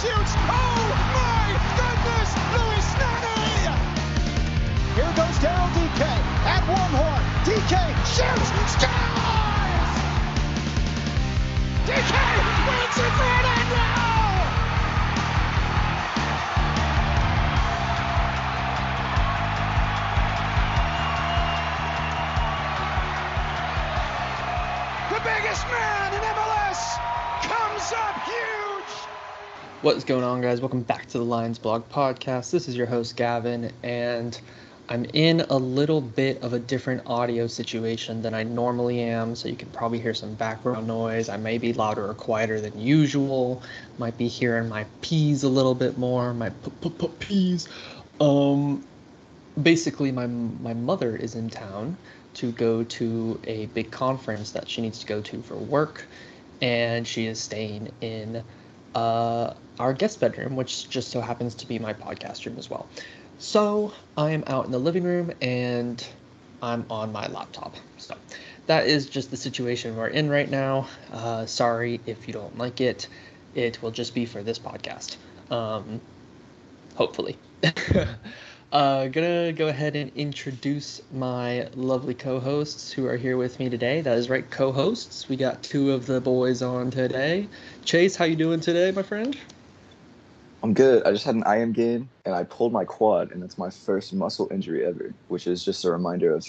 shoots. Oh my goodness, Louis Nani! Here goes Daryl Dike at Warmhorn. Dike shoots, scores! Dike wins it for Orlando! The What's going on, guys? Welcome back to the Lions Blog Podcast. This is your host, Gavin, and I'm in a little bit of a different audio situation than I normally am, so you can probably hear some background noise. I may be louder or quieter than usual. Might be hearing my P's a little bit more, my P's. Um, basically, my my mother is in town to go to a big conference that she needs to go to for work, and she is staying in uh, our guest bedroom, which just so happens to be my podcast room as well. So I am out in the living room and I'm on my laptop. So that is just the situation we're in right now. Uh, sorry if you don't like it. It will just be for this podcast. Um, hopefully. uh, gonna go ahead and introduce my lovely co-hosts who are here with me today. That is right, co-hosts. We got two of the boys on today. Chase, how you doing today, my friend? I'm good. I just had an IM game and I pulled my quad, and it's my first muscle injury ever, which is just a reminder of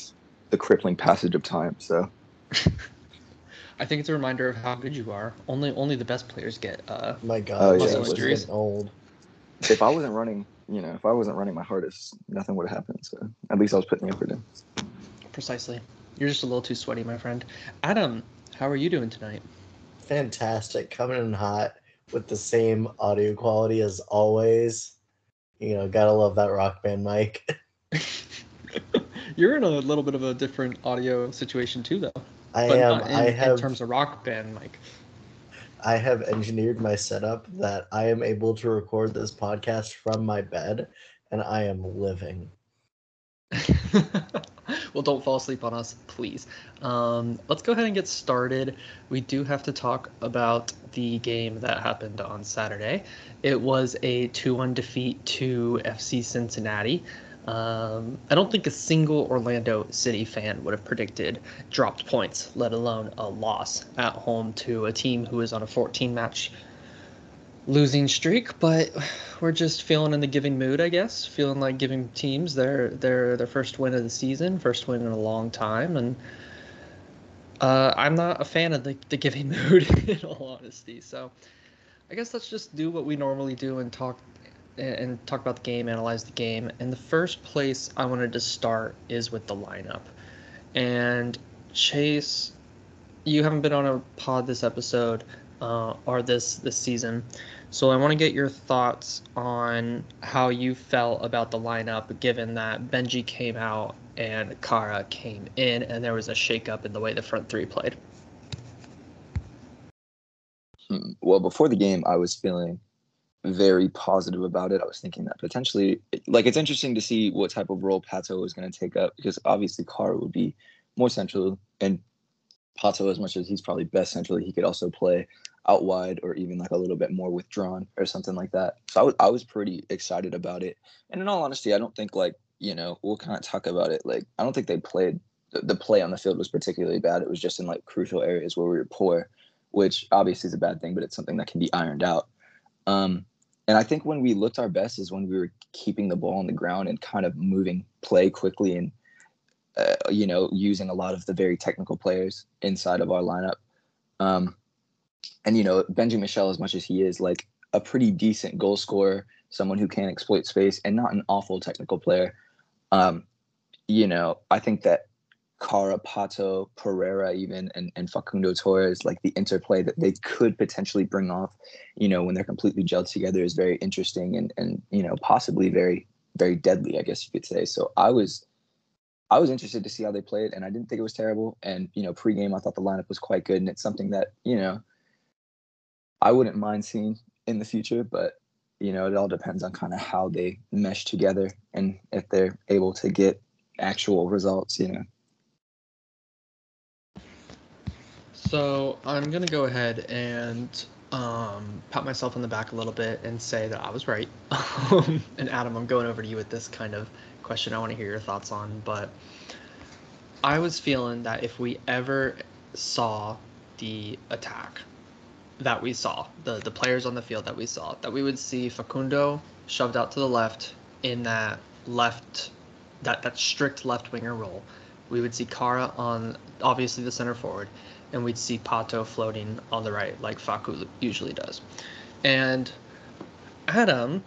the crippling passage of time. So, I think it's a reminder of how good you are. Only only the best players get uh, My God, Oh, this yeah, is listen. getting old. if I wasn't running, you know, if I wasn't running my hardest, nothing would have happened. So, at least I was putting the effort in. precisely. You're just a little too sweaty, my friend. Adam, how are you doing tonight? Fantastic, coming in hot with the same audio quality as always. You know, gotta love that rock band mic. You're in a little bit of a different audio situation too, though. I But am. not in, I in terms of rock band, Mike. I have engineered my setup that I am able to record this podcast from my bed, and I am living. well, don't fall asleep on us, please. Um, let's go ahead and get started. We do have to talk about the game that happened on Saturday. It was a 2 1 defeat to FC Cincinnati. Um, I don't think a single Orlando City fan would have predicted dropped points, let alone a loss at home to a team who is on a 14 match losing streak, but we're just feeling in the giving mood, I guess. Feeling like giving teams their their their first win of the season, first win in a long time, and uh, I'm not a fan of the, the giving mood in all honesty. So I guess let's just do what we normally do and talk and talk about the game, analyze the game. And the first place I wanted to start is with the lineup. And Chase, you haven't been on a pod this episode uh, or this this season. So I want to get your thoughts on how you felt about the lineup, given that Benji came out and Kara came in, and there was a shakeup in the way the front three played. Hmm. Well, before the game, I was feeling very positive about it. I was thinking that potentially, like, it's interesting to see what type of role Pato is going to take up because obviously Kara would be more central, and Pato, as much as he's probably best centrally, he could also play out wide or even like a little bit more withdrawn or something like that. So I was, I was pretty excited about it. And in all honesty, I don't think like, you know, we'll kind of talk about it. Like, I don't think they played, the play on the field was particularly bad. It was just in like crucial areas where we were poor, which obviously is a bad thing, but it's something that can be ironed out. Um, and I think when we looked our best is when we were keeping the ball on the ground and kind of moving play quickly and, uh, you know, using a lot of the very technical players inside of our lineup. Um, and you know Benji Michel, as much as he is like a pretty decent goal scorer, someone who can exploit space, and not an awful technical player. Um, you know, I think that Kara Pato, Pereira, even and, and Facundo Torres, like the interplay that they could potentially bring off, you know, when they're completely gelled together is very interesting and and you know possibly very very deadly, I guess you could say. So I was I was interested to see how they played, and I didn't think it was terrible. And you know, pregame, I thought the lineup was quite good, and it's something that you know I wouldn't mind seeing in the future. But you know, it all depends on kind of how they mesh together and if they're able to get actual results. You know. So I'm gonna go ahead and um, pat myself on the back a little bit and say that I was right. and Adam, I'm going over to you with this kind of question. I want to hear your thoughts on, but I was feeling that if we ever saw the attack that we saw, the the players on the field that we saw, that we would see Facundo shoved out to the left in that left that that strict left winger role. We would see Kara on obviously the center forward, and we'd see Pato floating on the right like Facu usually does. And Adam,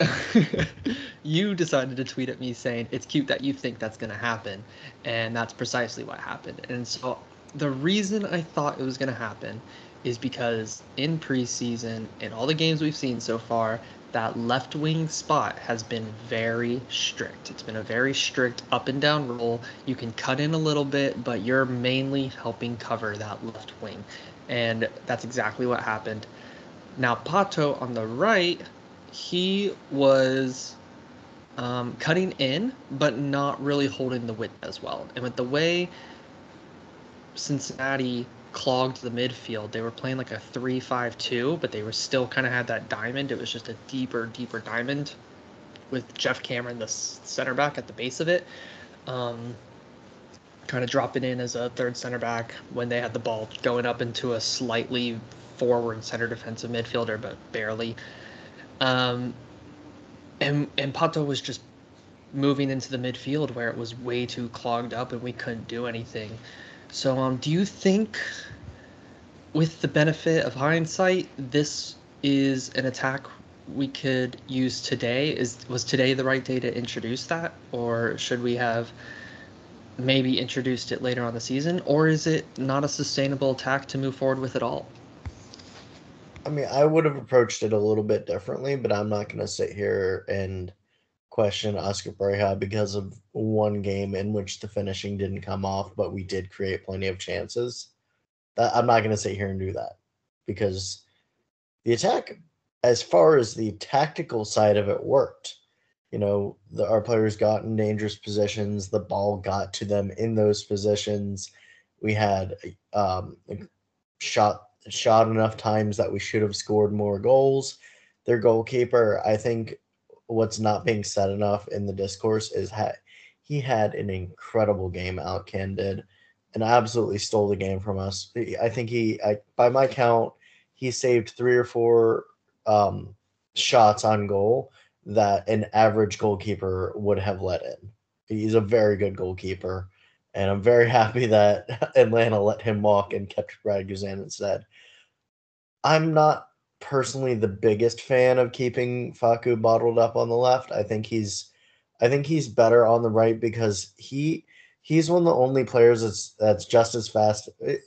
you decided to tweet at me saying it's cute that you think that's going to happen, and that's precisely what happened. And so the reason I thought it was going to happen is because in preseason and all the games we've seen so far, that left wing spot has been very strict. It's been a very strict up and down role. You can cut in a little bit, but you're mainly helping cover that left wing. And that's exactly what happened. Now, Pato on the right, he was um, cutting in, but not really holding the width as well. And with the way Cincinnati clogged the midfield. They were playing like a 3-5-2, but they were still kind of had that diamond. It was just a deeper, deeper diamond with Geoff Cameron, the center back, at the base of it. Um, kind of dropping in as a third center back when they had the ball, going up into a slightly forward center defensive midfielder, but barely. Um, and and Pato was just moving into the midfield where it was way too clogged up and we couldn't do anything. So, um, do you think, with the benefit of hindsight, this is an attack we could use today? Is was today the right day to introduce that, or should we have maybe introduced it later on the season, or is it not a sustainable attack to move forward with at all? I mean, I would have approached it a little bit differently, but I'm not going to sit here and question Oscar Pareja because of one game in which the finishing didn't come off, but we did create plenty of chances. That, I'm not going to sit here and do that because the attack, as far as the tactical side of it, worked. You know, the, our players got in dangerous positions. The ball got to them in those positions. We had um, shot shot enough times that we should have scored more goals. Their goalkeeper, I think, what's not being said enough in the discourse is that he had an incredible game. Alec Kann did, and absolutely stole the game from us. I think he, I, by my count, he saved three or four um, shots on goal that an average goalkeeper would have let in. He's a very good goalkeeper, and I'm very happy that Atlanta let him walk and kept Brad Guzan instead. I'm not personally the biggest fan of keeping Faku bottled up on the left. I think he's I think he's better on the right because he he's one of the only players that's that's just as fast eh,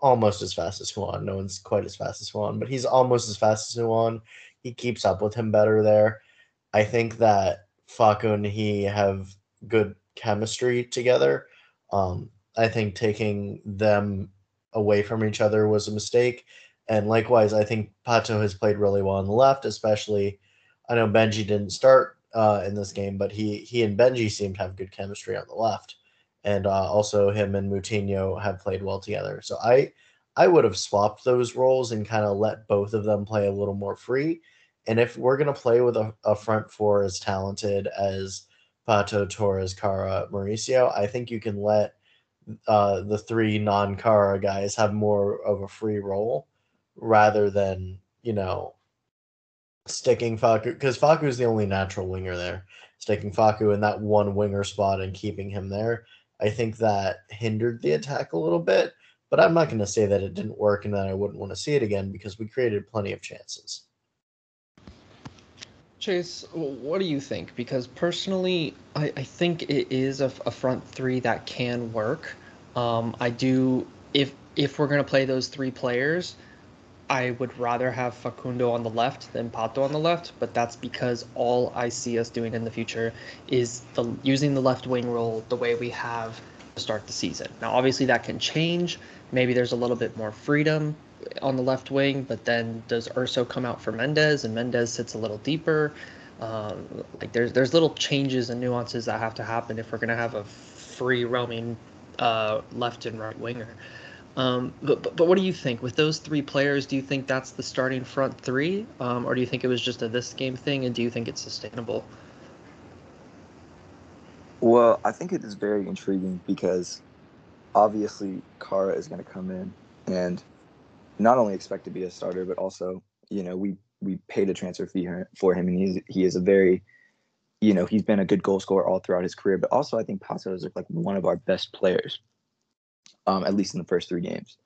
almost as fast as Ruan. No one's quite as fast as Ruan, but he's almost as fast as Ruan. He keeps up with him better there. I think that Faku and he have good chemistry together. Um, I think taking them away from each other was a mistake. And likewise, I think Pato has played really well on the left, especially. I know Benji didn't start uh, in this game, but he he and Benji seem to have good chemistry on the left, and uh, also him and Moutinho have played well together. So I I would have swapped those roles and kind of let both of them play a little more free. And if we're gonna play with a, a front four as talented as Pato, Torres, Kara, Mauricio, I think you can let uh, the three non-Kara guys have more of a free role rather than you know sticking Faku because Faku is the only natural winger there. Sticking Faku in that one winger spot and keeping him there, I think that hindered the attack a little bit. But I'm not going to say that it didn't work and that I wouldn't want to see it again because we created plenty of chances. Chase, what do you think? Because personally, I, I think it is a, a front three that can work. Um, I do if if we're going to play those three players, I would rather have Facundo on the left than Pato on the left, but that's because all I see us doing in the future is the using the left wing role the way we have to start the season. Now, obviously, that can change. Maybe there's a little bit more freedom on the left wing, but then does Urso come out for Mendez and Mendez sits a little deeper? Um, like there's there's little changes and nuances that have to happen if we're gonna have a free roaming uh, left and right winger. Um, but, but, but what do you think with those three players? Do you think that's the starting front three, um, or do you think it was just a this game thing? And do you think it's sustainable? Well, I think it is very intriguing because obviously Kara is going to come in and not only expect to be a starter, but also, you know, we we paid a transfer fee for him, and he's he is a very, you know, he's been a good goal scorer all throughout his career. But also, I think Pato is like one of our best players, um, at least in the first three games.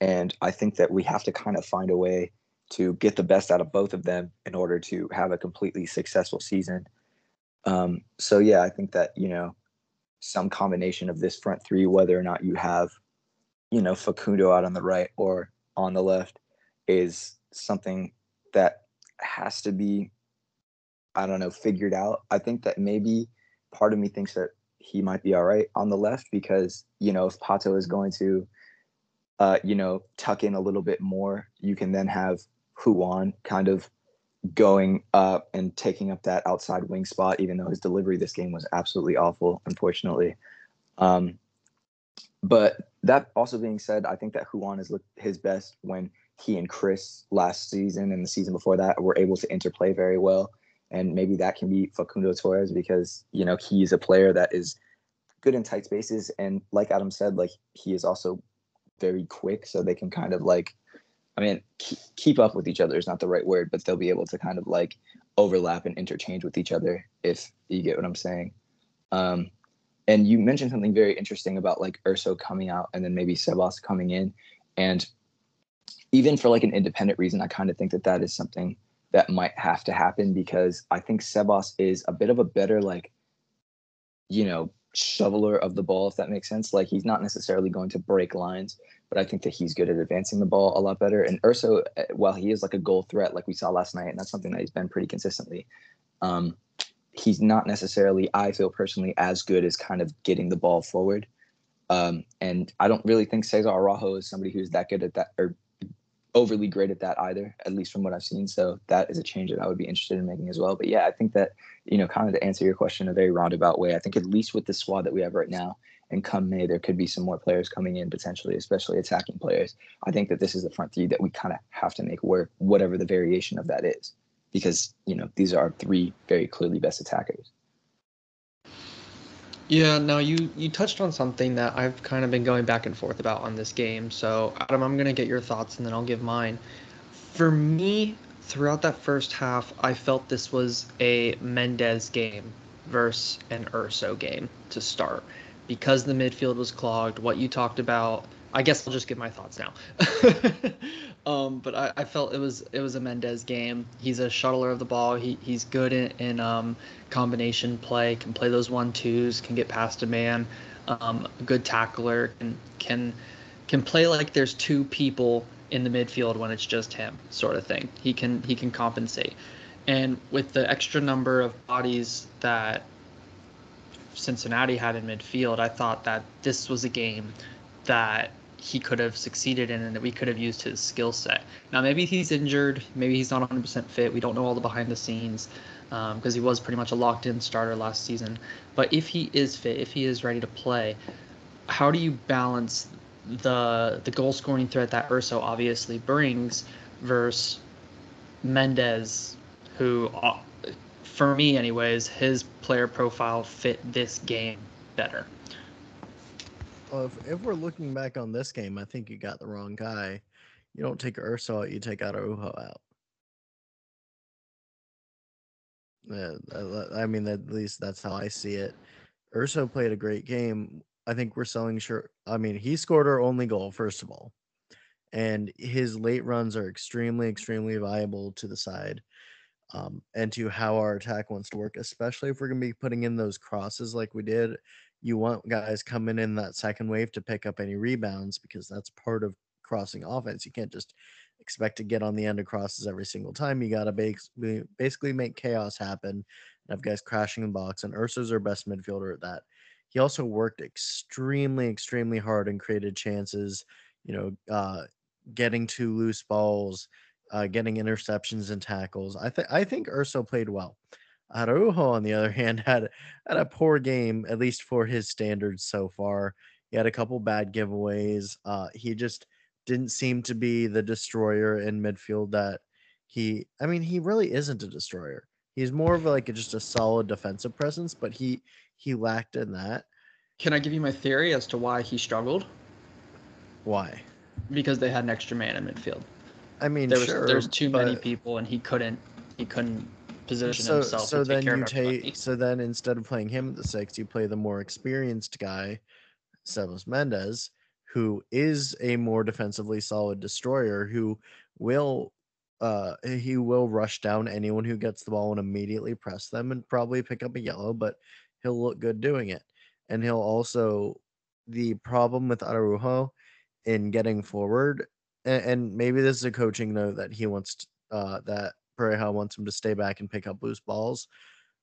And I think that we have to kind of find a way to get the best out of both of them in order to have a completely successful season. Um, so yeah, I think that you know some combination of this front three, whether or not you have, you know, Facundo out on the right or on the left, is something that has to be, I don't know, figured out. I think that maybe part of me thinks that he might be all right on the left because, you know, if Pato is going to, uh, you know, tuck in a little bit more, you can then have Ruan kind of going up and taking up that outside wing spot, even though his delivery this game was absolutely awful, unfortunately. Um, but that also being said, I think that Ruan has looked his best when he and Chris last season and the season before that were able to interplay very well. And maybe that can be Facundo Torres because, you know, he's a player that is good in tight spaces. And like Adam said, like he is also very quick. So they can kind of like I mean, keep up with each other is not the right word, but they'll be able to kind of like overlap and interchange with each other if you get what I'm saying. Um, and you mentioned something very interesting about like Urso coming out and then maybe Sebas coming in. And even for like an independent reason, I kind of think that that is something that might have to happen because I think Sebas is a bit of a better like, you know, shoveler of the ball, if that makes sense. Like he's not necessarily going to break lines, but I think that he's good at advancing the ball a lot better. And Urso, uh, while he is like a goal threat, like we saw last night, and that's something that he's been pretty consistently, um, he's not necessarily, I feel personally, as good as kind of getting the ball forward. Um, and I don't really think Cesar Araujo is somebody who's that good at that or overly great at that either, at least from what I've seen. So that is a change that I would be interested in making as well. But yeah, I think that, you know, kind of to answer your question in a very roundabout way, I think at least with the squad that we have right now, and come May, there could be some more players coming in potentially, especially attacking players. I think that this is the front three that we kind of have to make work, whatever the variation of that is, because you know these are three very clearly best attackers. Yeah, no, you you touched on something that I've kind of been going back and forth about on this game. So Adam, I'm gonna get your thoughts and then I'll give mine. For me, throughout that first half, I felt this was a Mendez game versus an Urso game to start because the midfield was clogged, what you talked about. I guess I'll just give my thoughts now. um, but I, I, felt it was it was a Mendez game. He's a shuttler of the ball. He he's good in, in um, combination play. Can play those one twos. Can get past a man. Um, a good tackler. Can can can play like there's two people in the midfield when it's just him, sort of thing. He can he can compensate. And with the extra number of bodies that Cincinnati had in midfield, I thought that this was a game that he could have succeeded in and that we could have used his skill set. Now, maybe he's injured, maybe he's not 100% fit. We don't know all the behind the scenes because um, he was pretty much a locked in starter last season. But if he is fit, if he is ready to play, how do you balance the the goal scoring threat that Urso obviously brings versus Mendez, who uh, for me, anyways, his player profile fit this game better. Well, if, if we're looking back on this game, I think you got the wrong guy. You don't take Urso out, you take Araujo out. Yeah, I mean, at least that's how I see it. Urso played a great game. I think we're selling sure. I mean, he scored our only goal, first of all. And his late runs are extremely, extremely viable to the side um, and to how our attack wants to work, especially if we're going to be putting in those crosses like we did. You want guys coming in that second wave to pick up any rebounds because that's part of crossing offense. You can't just expect to get on the end of crosses every single time. You got to basically make chaos happen and have guys crashing in the box. And Urso's our best midfielder at that. He also worked extremely, extremely hard and created chances, you know, uh, getting to loose balls, uh, getting interceptions and tackles. I think I think Urso played well. Araujo, on the other hand, had had a poor game, at least for his standards so far. He had a couple bad giveaways. Uh, he just didn't seem to be the destroyer in midfield that he. I mean, he really isn't a destroyer. He's more of like a, just a solid defensive presence, but he he lacked in that. Can I give you my theory as to why he struggled? Why? Because they had an extra man in midfield. I mean, There was sure, there's too many people, and he couldn't he couldn't position so himself. so to then you take so then instead of playing him at the six, you play the more experienced guy, Sebas Mendez, who is a more defensively solid destroyer who will uh he will rush down anyone who gets the ball and immediately press them and probably pick up a yellow, but he'll look good doing it. And he'll also the problem with Araujo in getting forward and, and maybe this is a coaching note that he wants t- uh that Pareja wants him to stay back and pick up loose balls,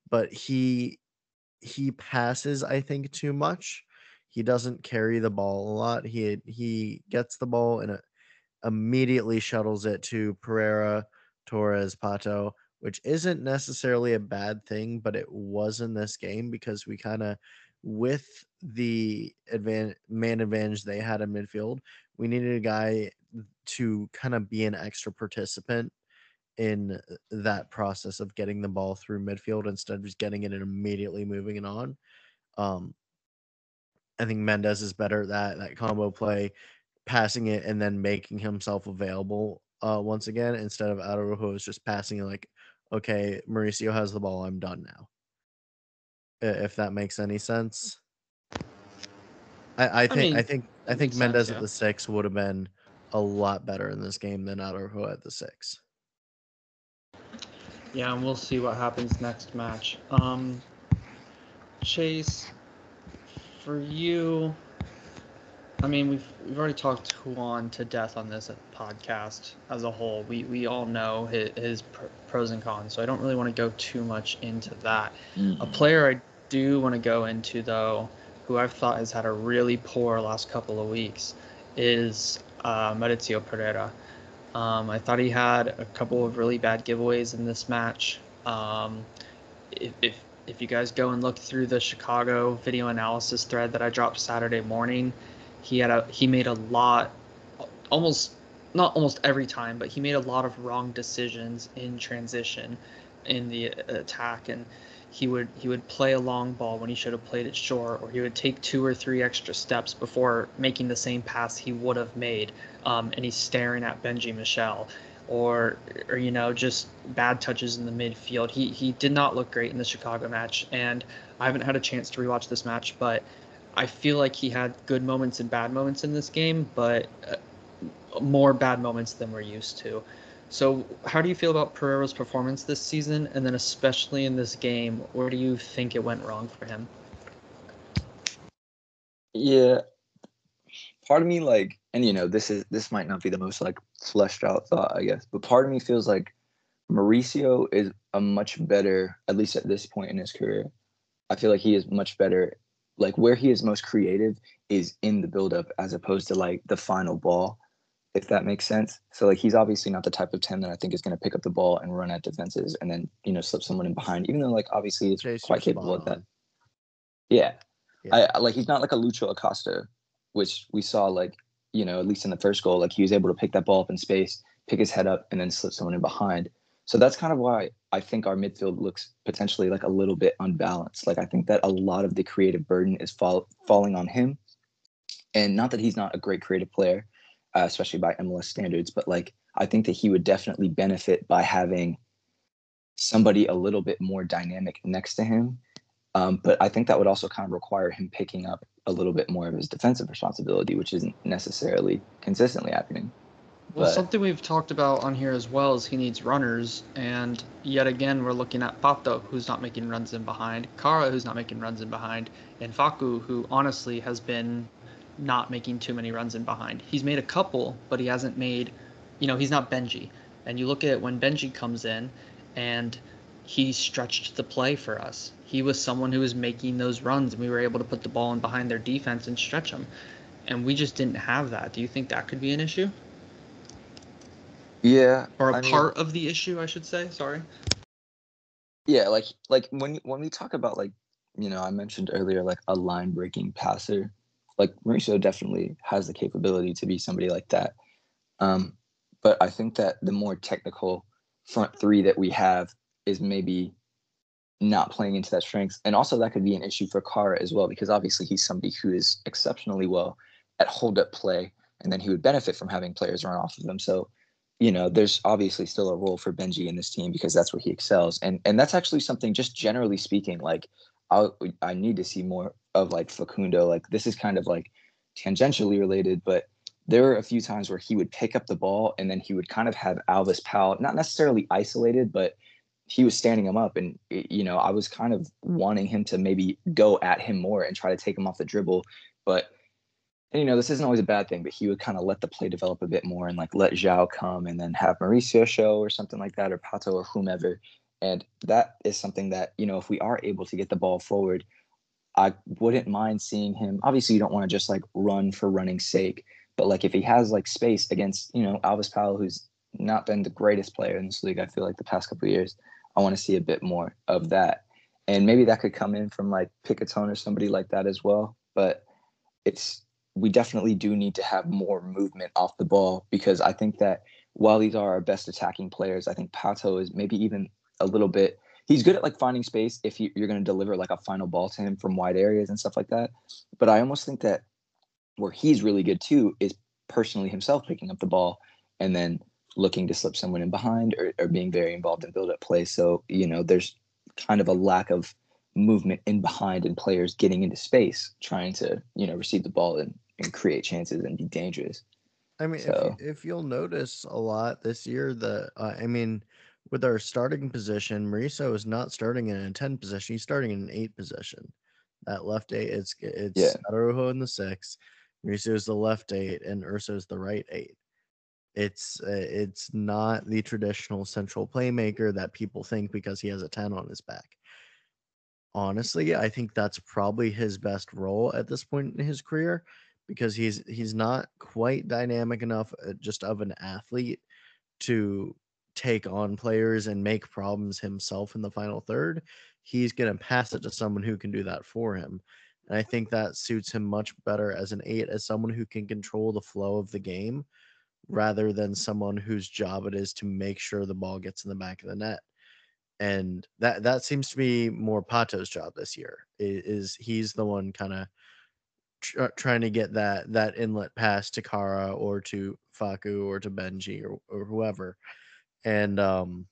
but he he passes I think too much. He doesn't carry the ball a lot. He he gets the ball and immediately shuttles it to Pereira, Torres, Pato, which isn't necessarily a bad thing, but it was in this game because we kind of with the advan- man advantage they had in midfield, we needed a guy to kind of be an extra participant in that process of getting the ball through midfield instead of just getting it and immediately moving it on. Um, I think Mendez is better at that that combo play, passing it and then making himself available uh, once again instead of Araujo is just passing it like, okay, Mauricio has the ball, I'm done now. If that makes any sense. I, I think I, mean, think I think Mendez sense, at the six would have been a lot better in this game than Araujo at the six. Yeah, and we'll see what happens next match. Um, Chase, for you, I mean, we've we've already talked Ruan to death on this podcast as a whole. We we all know his, his pr- pros and cons, so I don't really want to go too much into that. A player I do want to go into though, who I've thought has had a really poor last couple of weeks, is uh, Mauricio Pereira. Um, I thought he had a couple of really bad giveaways in this match. Um, if, if if you guys go and look through the Chicago video analysis thread that I dropped Saturday morning, he had a he made a lot, almost not almost every time, but he made a lot of wrong decisions in transition, in the attack, and he would he would play a long ball when he should have played it short, or he would take two or three extra steps before making the same pass he would have made, um, and he's staring at Benji Michel, or or you know just bad touches in the midfield. He he did not look great in the Chicago match, and I haven't had a chance to rewatch this match, but I feel like he had good moments and bad moments in this game, but uh, more bad moments than we're used to. So, how do you feel about Pereira's performance this season, and then especially in this game? Where do you think it went wrong for him? Yeah. Part of me like and you know, this is this might not be the most like fleshed out thought, I guess, but part of me feels like Mauricio is a much better, at least at this point in his career. I feel like he is much better like where he is most creative is in the buildup as opposed to like the final ball, if that makes sense. So like he's obviously not the type of 10 that I think is gonna pick up the ball and run at defenses and then, you know, slip someone in behind, even though like obviously it's Chase, quite capable of that. Yeah. Yeah. I, I like he's not like a Lucho Acosta, which we saw like you know at least in the first goal, like he was able to pick that ball up in space, pick his head up, and then slip someone in behind. So that's kind of why I think our midfield looks potentially like a little bit unbalanced. Like I think that a lot of the creative burden is fall, falling on him, and not that he's not a great creative player, uh, especially by MLS standards, but like I think that he would definitely benefit by having somebody a little bit more dynamic next to him um, but I think that would also kind of require him picking up a little bit more of his defensive responsibility, which isn't necessarily consistently happening. Well, But- something we've talked about on here as well is he needs runners, and yet again we're looking at Pato, who's not making runs in behind, Kara, who's not making runs in behind, and Faku, who honestly has been not making too many runs in behind. He's made a couple, but he hasn't made, you know, he's not Benji. And you look at when Benji comes in, and he stretched the play for us. He was someone who was making those runs, and we were able to put the ball in behind their defense and stretch them. And we just didn't have that. Do you think that could be an issue? Yeah, or a I mean- part of the issue, I should say. Sorry. yeah, like like when when we talk about like you know I mentioned earlier like a line breaking passer like Mauricio definitely has the capability to be somebody like that. Um, but I think that the more technical front three that we have is maybe not playing into that strength. And also that could be an issue for Kara as well, because obviously he's somebody who is exceptionally well at hold up play, and then he would benefit from having players run off of them. So, you know, there's obviously still a role for Benji in this team because that's where he excels. And and that's actually something just generally speaking, like I I need to see more of like Facundo. Like this is kind of like tangentially related, but there were a few times where he would pick up the ball and then he would kind of have Alvas Powell, not necessarily isolated, but he was standing him up. And, you know, I was kind of wanting him to maybe go at him more and try to take him off the dribble. But, and, you know, this isn't always a bad thing, but he would kind of let the play develop a bit more and like let João come and then have Mauricio show or something like that or Pato or whomever. And that is something that, you know, if we are able to get the ball forward, I wouldn't mind seeing him. Obviously, you don't want to just like run for running's sake, but like if he has like space against, you know, Alvas Powell, who's not been the greatest player in this league, I feel like the past couple years, I want to see a bit more of that. And maybe that could come in from like Picatone or somebody like that as well. But it's we definitely do need to have more movement off the ball because I think that while these are our best attacking players, I think Pato is maybe even a little bit he's good at like finding space if you, are going to deliver like a final ball to him from wide areas and stuff like that. But I almost think that where he's really good too is personally himself picking up the ball and then looking to slip someone in behind or, or being very involved in build up play. So, you know, there's kind of a lack of movement in behind and players getting into space trying to, you know, receive the ball and, and create chances and be dangerous. I mean, so. if, if you'll notice a lot this year, the uh, I mean, with our starting position, Mauricio is not starting in a 10 position. He's starting in an 8 position. That left 8, it's it's yeah. Araujo in the 6. Mauricio is the left 8 and Urso is the right 8. It's uh, it's not the traditional central playmaker that people think because he has a 10 on his back. Honestly, I think that's probably his best role at this point in his career because he's he's not quite dynamic enough uh, just of an athlete to take on players and make problems himself in the final third, he's going to pass it to someone who can do that for him. And I think that suits him much better as an eight, as someone who can control the flow of the game rather than someone whose job it is to make sure the ball gets in the back of the net. And that that seems to be more Pato's job this year. Is, he's the one kind of tr- trying to get that that inlet pass to Kara or to Faku or to Benji or, or whoever and um,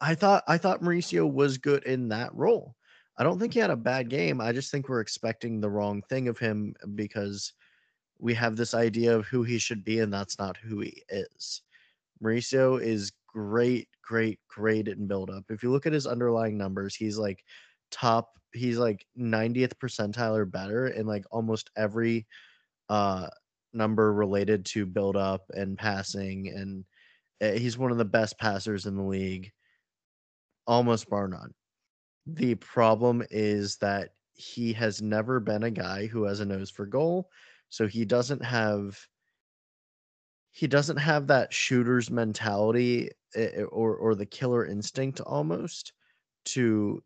I, thought I thought Mauricio was good in that role. I don't think he had a bad game. I just think we're expecting the wrong thing of him because we have this idea of who he should be, and that's not who he is. Mauricio is great, great, great in build up. If you look at his underlying numbers, he's like top, he's like 90th percentile or better in like almost every uh number related to build up and passing and he's one of the best passers in the league, almost bar none. The problem is that he has never been a guy who has a nose for goal, so he doesn't have he doesn't have that shooter's mentality eh, eh, or or the killer instinct almost to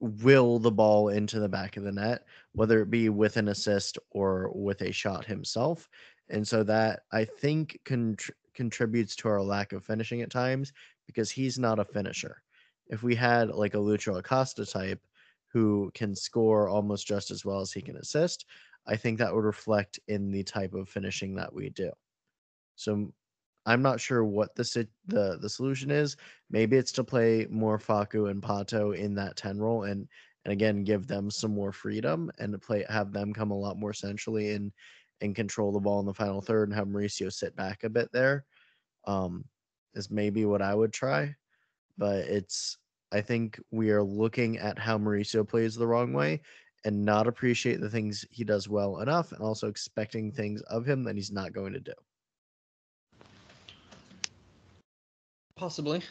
will the ball into the back of the net, whether it be with an assist or with a shot himself. And so that I think contr- contributes to our lack of finishing at times because he's not a finisher. If we had like a Lucho Acosta type who can score almost just as well as he can assist, I think that would reflect in the type of finishing that we do. So I'm not sure what the the the solution is. Maybe it's to play more Faku and Pato in that 10 role and and again give them some more freedom and to play have them come a lot more centrally in and control the ball in the final third and have Mauricio sit back a bit there um, is maybe what I would try. But it's, I think we are looking at how Mauricio plays the wrong way and not appreciate the things he does well enough and also expecting things of him that he's not going to do. Possibly.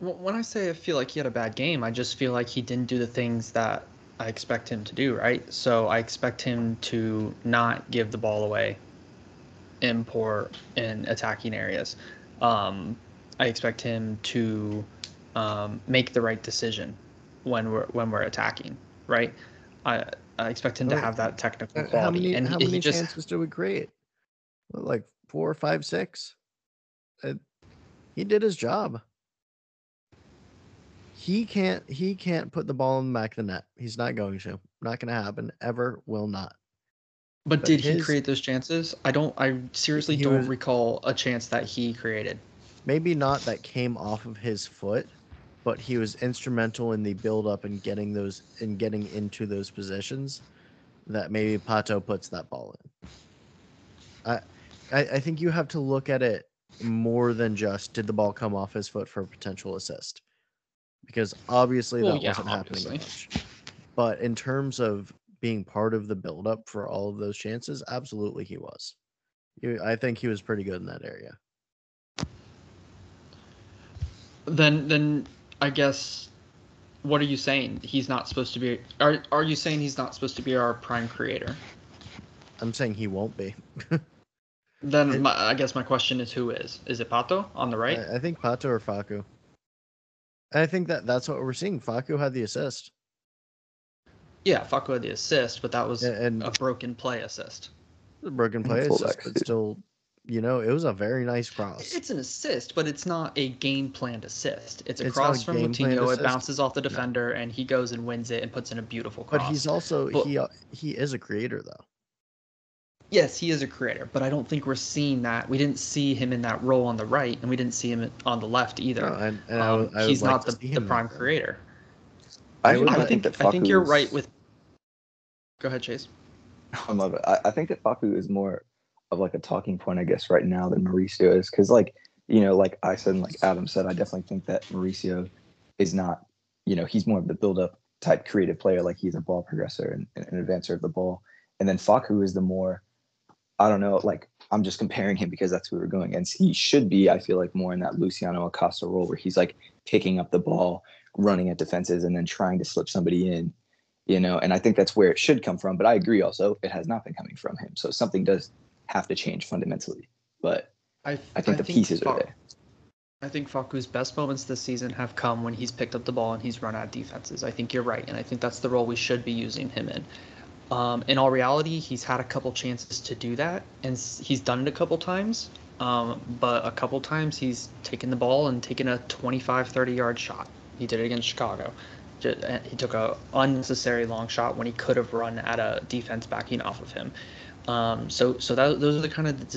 When I say I feel like he had a bad game, I just feel like he didn't do the things that I expect him to do, right? So I expect him to not give the ball away in poor in attacking areas. Um, I expect him to um, make the right decision when we're when we're attacking, right? I I expect him to have that technical Uh, quality. How many and how he, many he just chances do we create? Like four, five, six. Uh, he did his job. He can't. He can't put the ball in the back of the net. He's not going to. Not going to happen. Ever will not. But But did he create those chances? I don't. I seriously don't was- recall a chance that he created. Maybe not that came off of his foot, but he was instrumental in the build up and getting those and getting into those positions that maybe Pato puts that ball in. I, I I think you have to look at it more than just did the ball come off his foot for a potential assist, because obviously Well, that yeah, wasn't happening obviously. much. But in terms of being part of the build up for all of those chances, absolutely he was. I think he was pretty good in that area. Then, then I guess, what are you saying? He's not supposed to be. Are Are you saying he's not supposed to be our prime creator? I'm saying he won't be. Then It- my, I guess my question is, who is? Is it Pato on the right? I, I think Pato or Faku. And I think that that's what we're seeing. Faku had the assist, yeah, Faku had the assist, but that was a- and a broken play assist. A broken play assist, fullback, but still, you know, it was a very nice cross. It's an assist, but it's not a game planned assist. It's a It's not a cross from game-planned Coutinho. It bounces off the defender, and he goes and wins it and puts in a beautiful cross. But he's also But- he uh, he is a creator though. Yes, he is a creator, but I don't think we're seeing that. We didn't see him in that role on the right, and we didn't see him on the left either. No, and, and I Um, would- I would he's like not the, the prime there. creator. I, would I not think that I think you're right with. Go ahead, Chase. I love it. I, I think that Faku is more of like a talking point, I guess, right now than Mauricio is. Because, like, you know, like I said and like Adam said, I definitely think that Mauricio is not, you know, he's more of the build up type creative player. Like, he's a ball progressor and and an advancer of the ball. And then Faku is the more, I don't know, like, I'm just comparing him because that's who we're going against. He should be, I feel like, more in that Luciano Acosta role where he's like picking up the ball, running at defenses, and then trying to slip somebody in you know, and I think that's where it should come from. But I agree also, it has not been coming from him. So something does have to change fundamentally. But I, I think the pieces are there. I think Faku's best moments this season have come when he's picked up the ball and he's run at defenses. I think you're right, and I think that's the role we should be using him in. Um, in all reality, he's had a couple chances to do that, and he's done it a couple times. Um, but a couple times he's taken the ball and taken a 25, 30 yard shot. He did it against Chicago. Uh, He took a unnecessary long shot when he could have run at a defense backing off of him. Um, so, so that, those are the kind of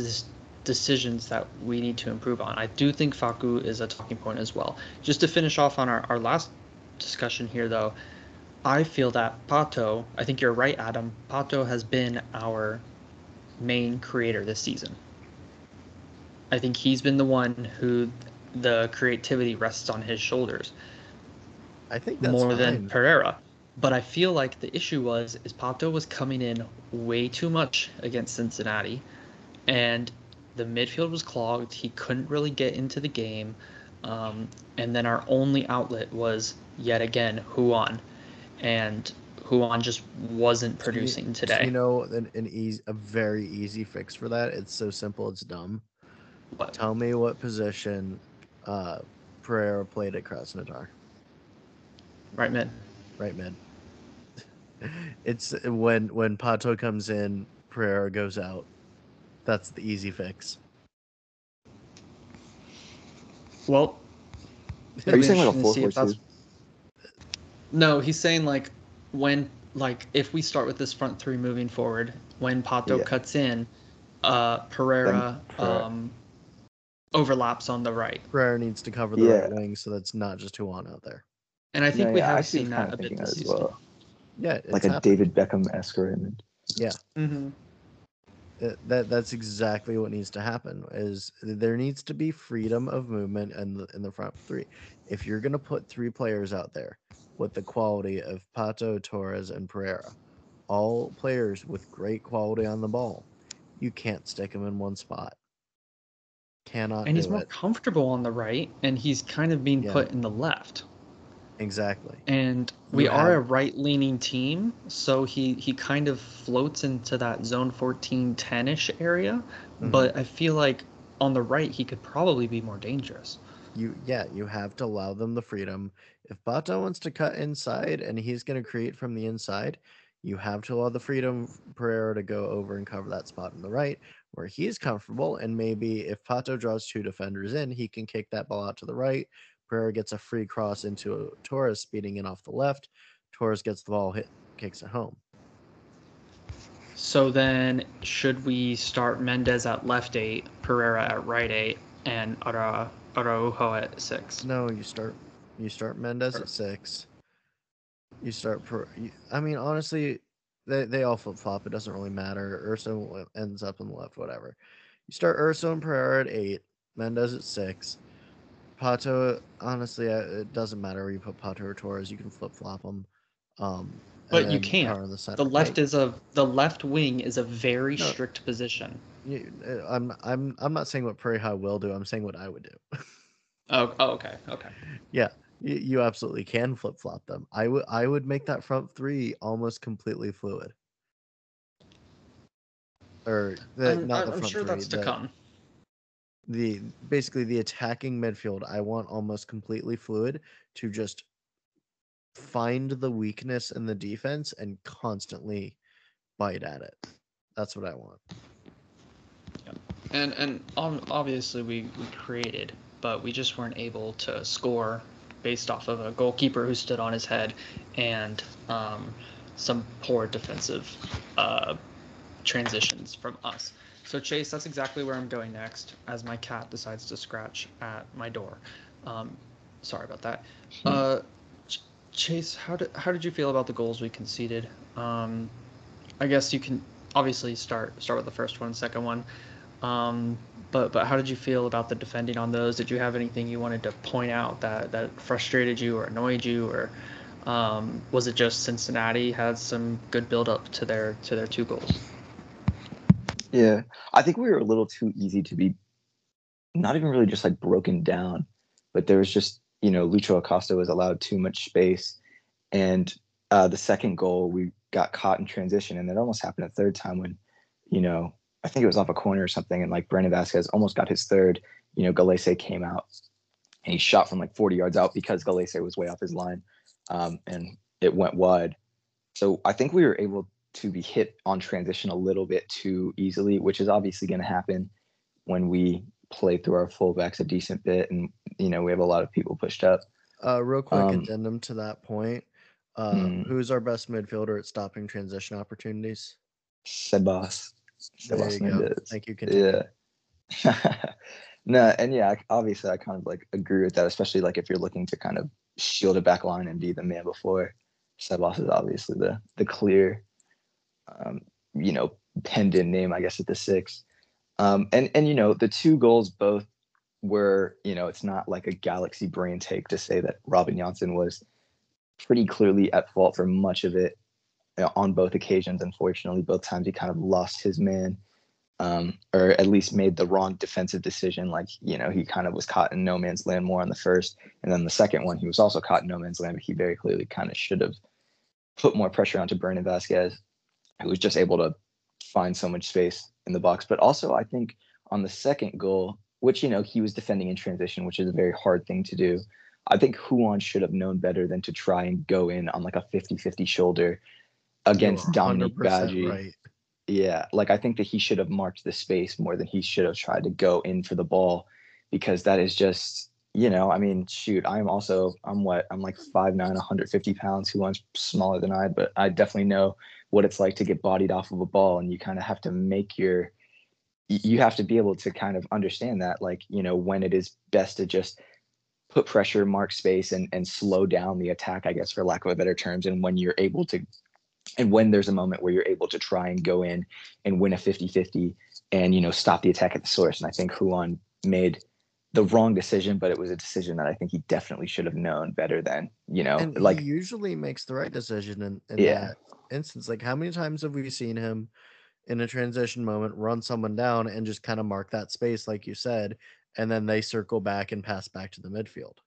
decisions that we need to improve on. I do think Faku is a talking point as well. Just to finish off on our, our last discussion here, though, I feel that Pato, I think you're right, Adam. Pato has been our main creator this season. I think he's been the one who the creativity rests on his shoulders I think that's more fine. than Pereira. But I feel like the issue was is Pato was coming in way too much against Cincinnati, and the midfield was clogged. He couldn't really get into the game, um, and then our only outlet was yet again Ruan, and Ruan just wasn't So you- producing so today. You know, an, an easy, a very easy fix for that. It's so simple. It's dumb. But Tell me what position uh, Pereira played at Krasnodar. right mid. Right mid. It's when when Pato comes in, Pereira goes out. That's the easy fix. Well, Are you saying like a interesting to four see four two? No, he's saying like when like if we start with this front three moving forward, when Pato Yeah. cuts in, uh Pereira, Pereira- um overlaps on the right. Pereira needs to cover the right wing, so that's not just Ruan out there. And I think No, we yeah, have seen that a bit this season. well. Yeah, it's Like a happening. David Beckham esque Raymond. Mm-hmm. Uh, that that's exactly what needs to happen is there needs to be freedom of movement in the in the front three if you're going to put three players out there with the quality of pato torres and pereira all players with great quality on the ball you can't stick them in one spot cannot And he's more it comfortable on the right, and he's kind of being Yeah. put in the left. exactly And we are a right-leaning team, so he he kind of floats into that zone 14 10ish area. Mhm. But I feel like on the right he could probably be more dangerous. You yeah you have to allow them the freedom if Pato wants to cut inside and he's going to create from the inside You have to allow the freedom Pereira to go over and cover that spot on the right where he's comfortable. And maybe if Pato draws two defenders in, he can kick that ball out to the right. Pereira gets a free cross into uh, Torres speeding in off the left. Torres gets the ball, hit, kicks it home. So then, should we start Mendez at left eight, Pereira at right eight, and Ara, Araujo at six? No, you start you start Mendez at six. You start. Per, you, I mean, honestly, they they all flip flop. It doesn't really matter. Urso ends up on the left, whatever. You start Urso and Pereira at eight. Mendez at six. Pato, honestly, it doesn't matter where you put Pato or Torres. You can flip flop them. Um, But you can't. The. The left Hey, is a the left wing is a very No. strict position. you- uh, I'm I'm I'm not saying what Pareja will do. I'm saying what I would do. Oh, oh okay, okay. you, you absolutely can flip flop them. I would I would make that front three almost completely fluid. Or the, I'm, not I'm the front sure three. that's to the, come. the basically the attacking midfield. I want almost completely fluid to just find the weakness in the defense and constantly bite at it. That's what I want. And and ob- obviously we, we created, but we just weren't able to score based off of a goalkeeper who stood on his head and um, some poor defensive uh, transitions from us. So Chase, that's exactly where I'm going next, as my cat decides to scratch at my door. Um, sorry about that. Uh, Ch- Chase, how did how did you feel about the goals we conceded? Um, I guess you can obviously start start with the first one, second one. Um, but but how did you feel about the defending on those? Did you have anything you wanted to point out that that frustrated you or annoyed you, or um, was it just Cincinnati had some good build up to their to their two goals? Yeah, I think we were a little too easy to be, not even really just like broken down, but there was just you know Lucho Acosta was allowed too much space, and uh, the second goal we got caught in transition, and it almost happened a third time when, you know, I think it was off a corner or something, and like Brandon Vazquez almost got his third. You know, Gallese came out, and he shot from like 40 yards out because Gallese was way off his line, um, and it went wide. So I think we were able to be hit on transition a little bit too easily, which is obviously going to happen when we play through our fullbacks a decent bit, and you know we have a lot of people pushed up. Uh, real quick Um, addendum to that point. Uh, Hmm. Who's our best midfielder at stopping transition opportunities? Sebas, Sebas. Thank you. Continue. Yeah. no, and yeah, obviously I kind of like agree with that, especially like if you're looking to kind of shield a back line and be the man before. Sebas is obviously the the clear, um, you know, penned in name, I guess, at the six. Um, and and you know the two goals both were, you know, it's not like a galaxy brain take to say that Robin Jansson was pretty clearly at fault for much of it uh, on both occasions. Unfortunately, both times he kind of lost his man um, or at least made the wrong defensive decision. Like, you know, he kind of was caught in no man's land more on the first. And then the second one, he was also caught in no man's land, but he very clearly kind of should have put more pressure onto Brandon Vazquez, who was just able to find so much space in the box. But also, I think on the second goal, which, you know, he was defending in transition, which is a very hard thing to do. I think Ruan should have known better than to try and go in on like a 50 50 shoulder against Dominic 100% Badji. Right. Yeah, like I think that he should have marked the space more than he should have tried to go in for the ball because that is just, you know, I mean, shoot, I'm also I'm what I'm like 5'9, 150 pounds, one's smaller than I, but I definitely know what it's like to get bodied off of a ball and you kind of have to make your you have to be able to kind of understand that like, you know, when it is best to just put pressure, mark space and and slow down the attack, I guess for lack of a better terms, and when you're able to and when there's a moment where you're able to try and go in and win a 50-50 and you know stop the attack at the source. And i think Ruan made the wrong decision but it was a decision that i think he definitely should have known better than you know and like he usually makes the right decision in, in Yeah. that instance. Like, how many times have we seen him in a transition moment run someone down and just kind of mark that space, like you said, and then they circle back and pass back to the midfield?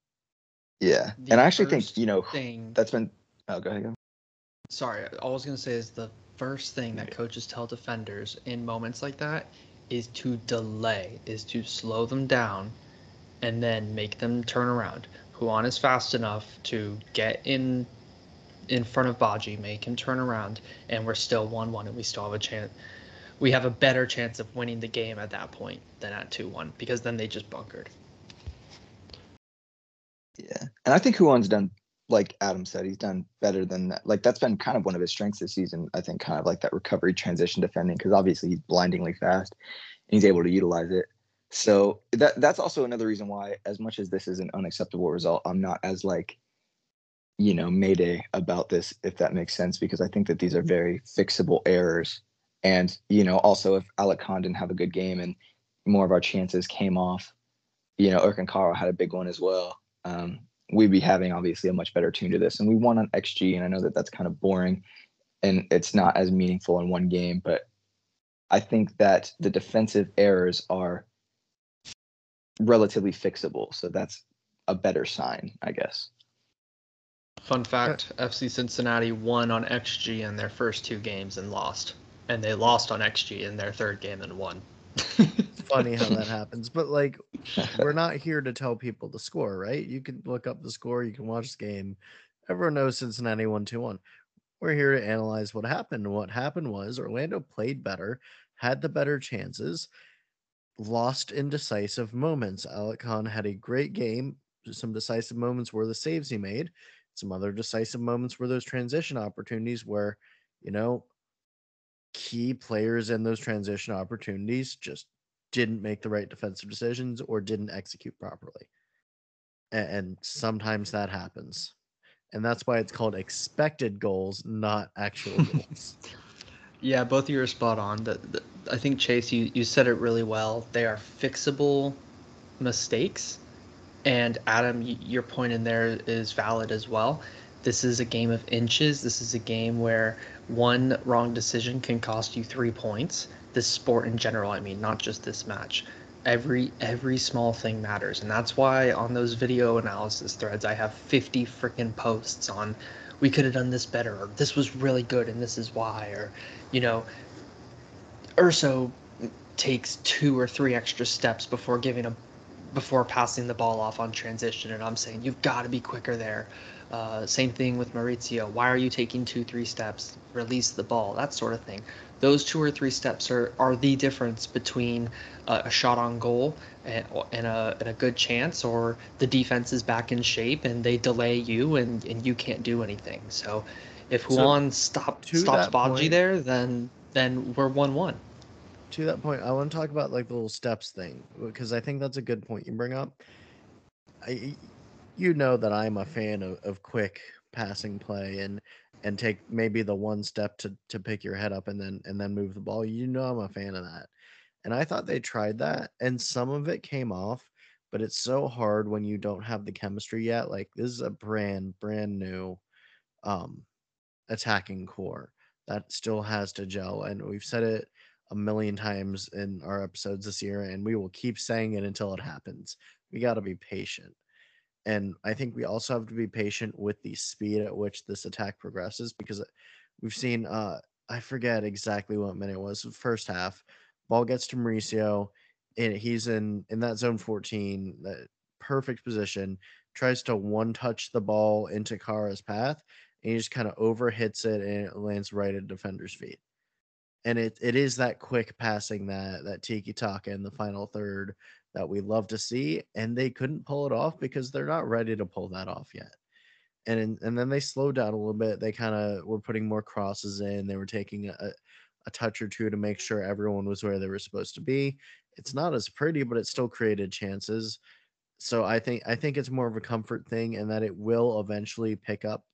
yeah The and i actually think you know Thing. that's been oh go ahead go. Sorry, all I was gonna say is the first thing that coaches tell defenders in moments like that is to delay, is to slow them down, and then make them turn around. Ruan is fast enough to get in in front of Badji, make him turn around, and we're still one-one, and we still have a chance. We have a better chance of winning the game at that point than at two-one because then they just bunkered. Yeah, and I think Ruan's done like Adam said, he's done better than that. Like that's been kind of one of his strengths this season. I think kind of like that recovery transition defending because obviously he's blindingly fast and he's able to utilize it. So that that's also another reason why, as much as this is an unacceptable result, I'm not as like, you know, mayday about this, if that makes sense, because I think that these are very fixable errors. And, you know, also if Alec Kann didn't have a good game and more of our chances came off, you know, Ercan Kara had a big one as well. Um, we'd be having obviously a much better tune to this. And we won on XG, and I know that that's kind of boring and it's not as meaningful in one game, but I think that the defensive errors are relatively fixable. So that's a better sign, I guess. Fun fact FC Cincinnati won on XG in their first two games and lost. And they lost on XG in their third game and won. Funny how that happens. But like we're not here to tell people the score, right? You can look up the score, you can watch the game. Everyone knows Cincinnati won 2 1. We're here to analyze what happened. What happened was Orlando played better, had the better chances, lost in decisive moments. Alec Kann had a great game. Some decisive moments were the saves he made. Some other decisive moments were those transition opportunities where, you know, key players in those transition opportunities just didn't make the right defensive decisions or didn't execute properly. And, sometimes that happens. And that's why it's called expected goals, not actual goals. Yeah, both of you are spot on. The, the, I think Chase, you, you said it really well. They are fixable mistakes, and Adam, y- your point in there is valid as well. This is a game of inches. This is a game where one wrong decision can cost you three points. This sport in general, I mean, not just this match. Every every small thing matters, and that's why on those video analysis threads, I have 50 freaking posts on we could have done this better, or this was really good, and this is why, or you know, Urso takes two or three extra steps before giving a before passing the ball off on transition, and I'm saying you've got to be quicker there. Uh, same thing with Mauricio. Why are you taking two, three steps? Release the ball, that sort of thing. Those two or three steps are, are the difference between a, shot on goal and, and, a, and a good chance, or the defense is back in shape and they delay you and, and you can't do anything. So if Ruan so stop, stops Badji there, then then we're one one. To that point, I want to talk about like the little steps thing because I think that's a good point you bring up. I, you know that I'm a fan of, of quick passing play and and take maybe the one step to to pick your head up and then and then move the ball. You know I'm a fan of that. And I thought they tried that and some of it came off, but it's so hard when you don't have the chemistry yet. Like this is a brand brand new um attacking core that still has to gel and we've said it a million times in our episodes this year and we will keep saying it until it happens. We got to be patient. And I think we also have to be patient with the speed at which this attack progresses because we've seen uh I forget exactly what minute it was. First half, ball gets to Mauricio, and he's in in that zone 14, that perfect position, tries to one touch the ball into Kara's path, and he just kind of overhits it and it lands right at defender's feet. And it, it is that quick passing that that Tiki Taka in the final third that we love to see, and they couldn't pull it off because they're not ready to pull that off yet. And and then they slowed down a little bit. They kind of were putting more crosses in. They were taking a, a touch or two to make sure everyone was where they were supposed to be. It's not as pretty, but it still created chances. So I think I think it's more of a comfort thing, and that it will eventually pick up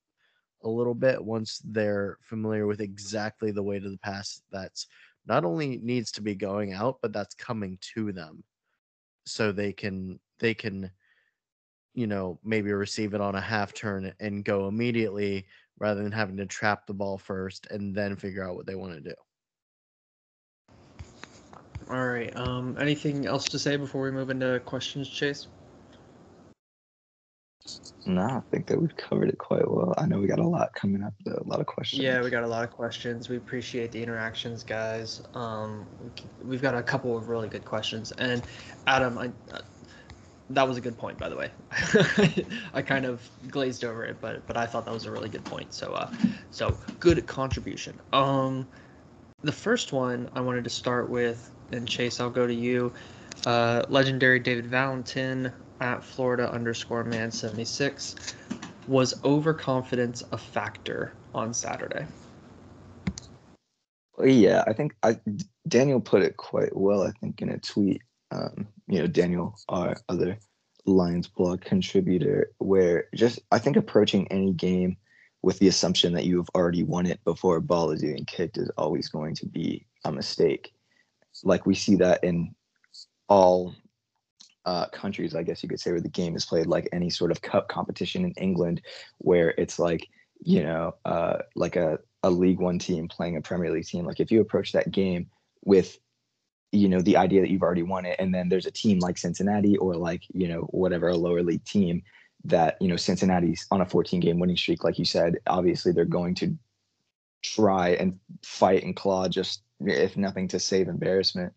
a little bit once they're familiar with exactly the way to the pass that's not only needs to be going out, but that's coming to them. So they can they can you know maybe receive it on a half turn and go immediately rather than having to trap the ball first and then figure out what they want to do. All right um anything else to say before we move into questions chase no i think that we've covered it quite well i know we got a lot coming up though a lot of questions yeah we got a lot of questions we appreciate the interactions guys um we've got a couple of really good questions and adam i that was a good point, by the way. I kind of glazed over it, but but I thought that was a really good point. So uh, so good contribution. Um, the first one I wanted to start with, and Chase, I'll go to you. Uh, legendary David Valentin at Florida underscore man seventy six was overconfidence a factor on Saturday? Yeah, I think I Daniel put it quite well. I think in a tweet, um, you know, Daniel, our other Lions blog contributor, where just I think approaching any game with the assumption that you have already won it before a ball is even kicked is always going to be a mistake. Like we see that in all uh, countries, I guess you could say, where the game is played, like any sort of cup competition in England, where it's like, you know, uh, like a, a League One team playing a Premier League team. Like if you approach that game with, you know, the idea that you've already won it, and then there's a team like Cincinnati or like, you know, whatever, a lower league team that, you know, Cincinnati's on a 14 game winning streak, like you said, obviously they're going to try and fight and claw just, if nothing, to save embarrassment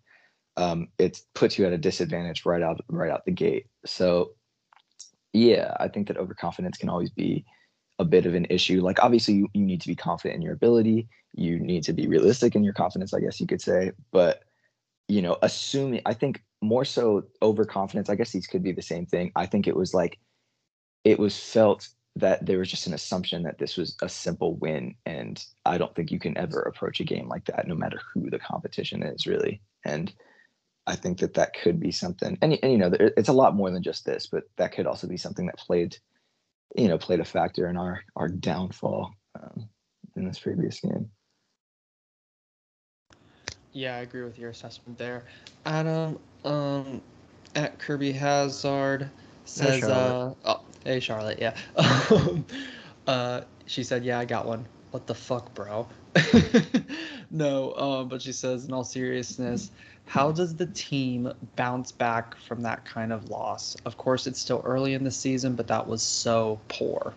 um, it puts you at a disadvantage right out right out the gate. So yeah, I think that overconfidence can always be a bit of an issue. Like obviously you, you need to be confident in your ability. You need to be realistic in your confidence, I guess you could say. But you know, assuming I think more so overconfidence, I guess these could be the same thing. I think it was like it was felt that there was just an assumption that this was a simple win. And I don't think you can ever approach a game like that, no matter who the competition is, really. And I think that that could be something, and, and you know, it's a lot more than just this, but that could also be something that played, you know, played a factor in our our downfall um, in this previous game. Yeah, I agree with your assessment there, Adam. Um, at Kirby Hazard says, hey, uh, oh, hey Charlotte, yeah. uh, she said, yeah, I got one. What the fuck, bro? no, um, but she says, in all seriousness, how does the team bounce back from that kind of loss? Of course, it's still early in the season, but that was so poor.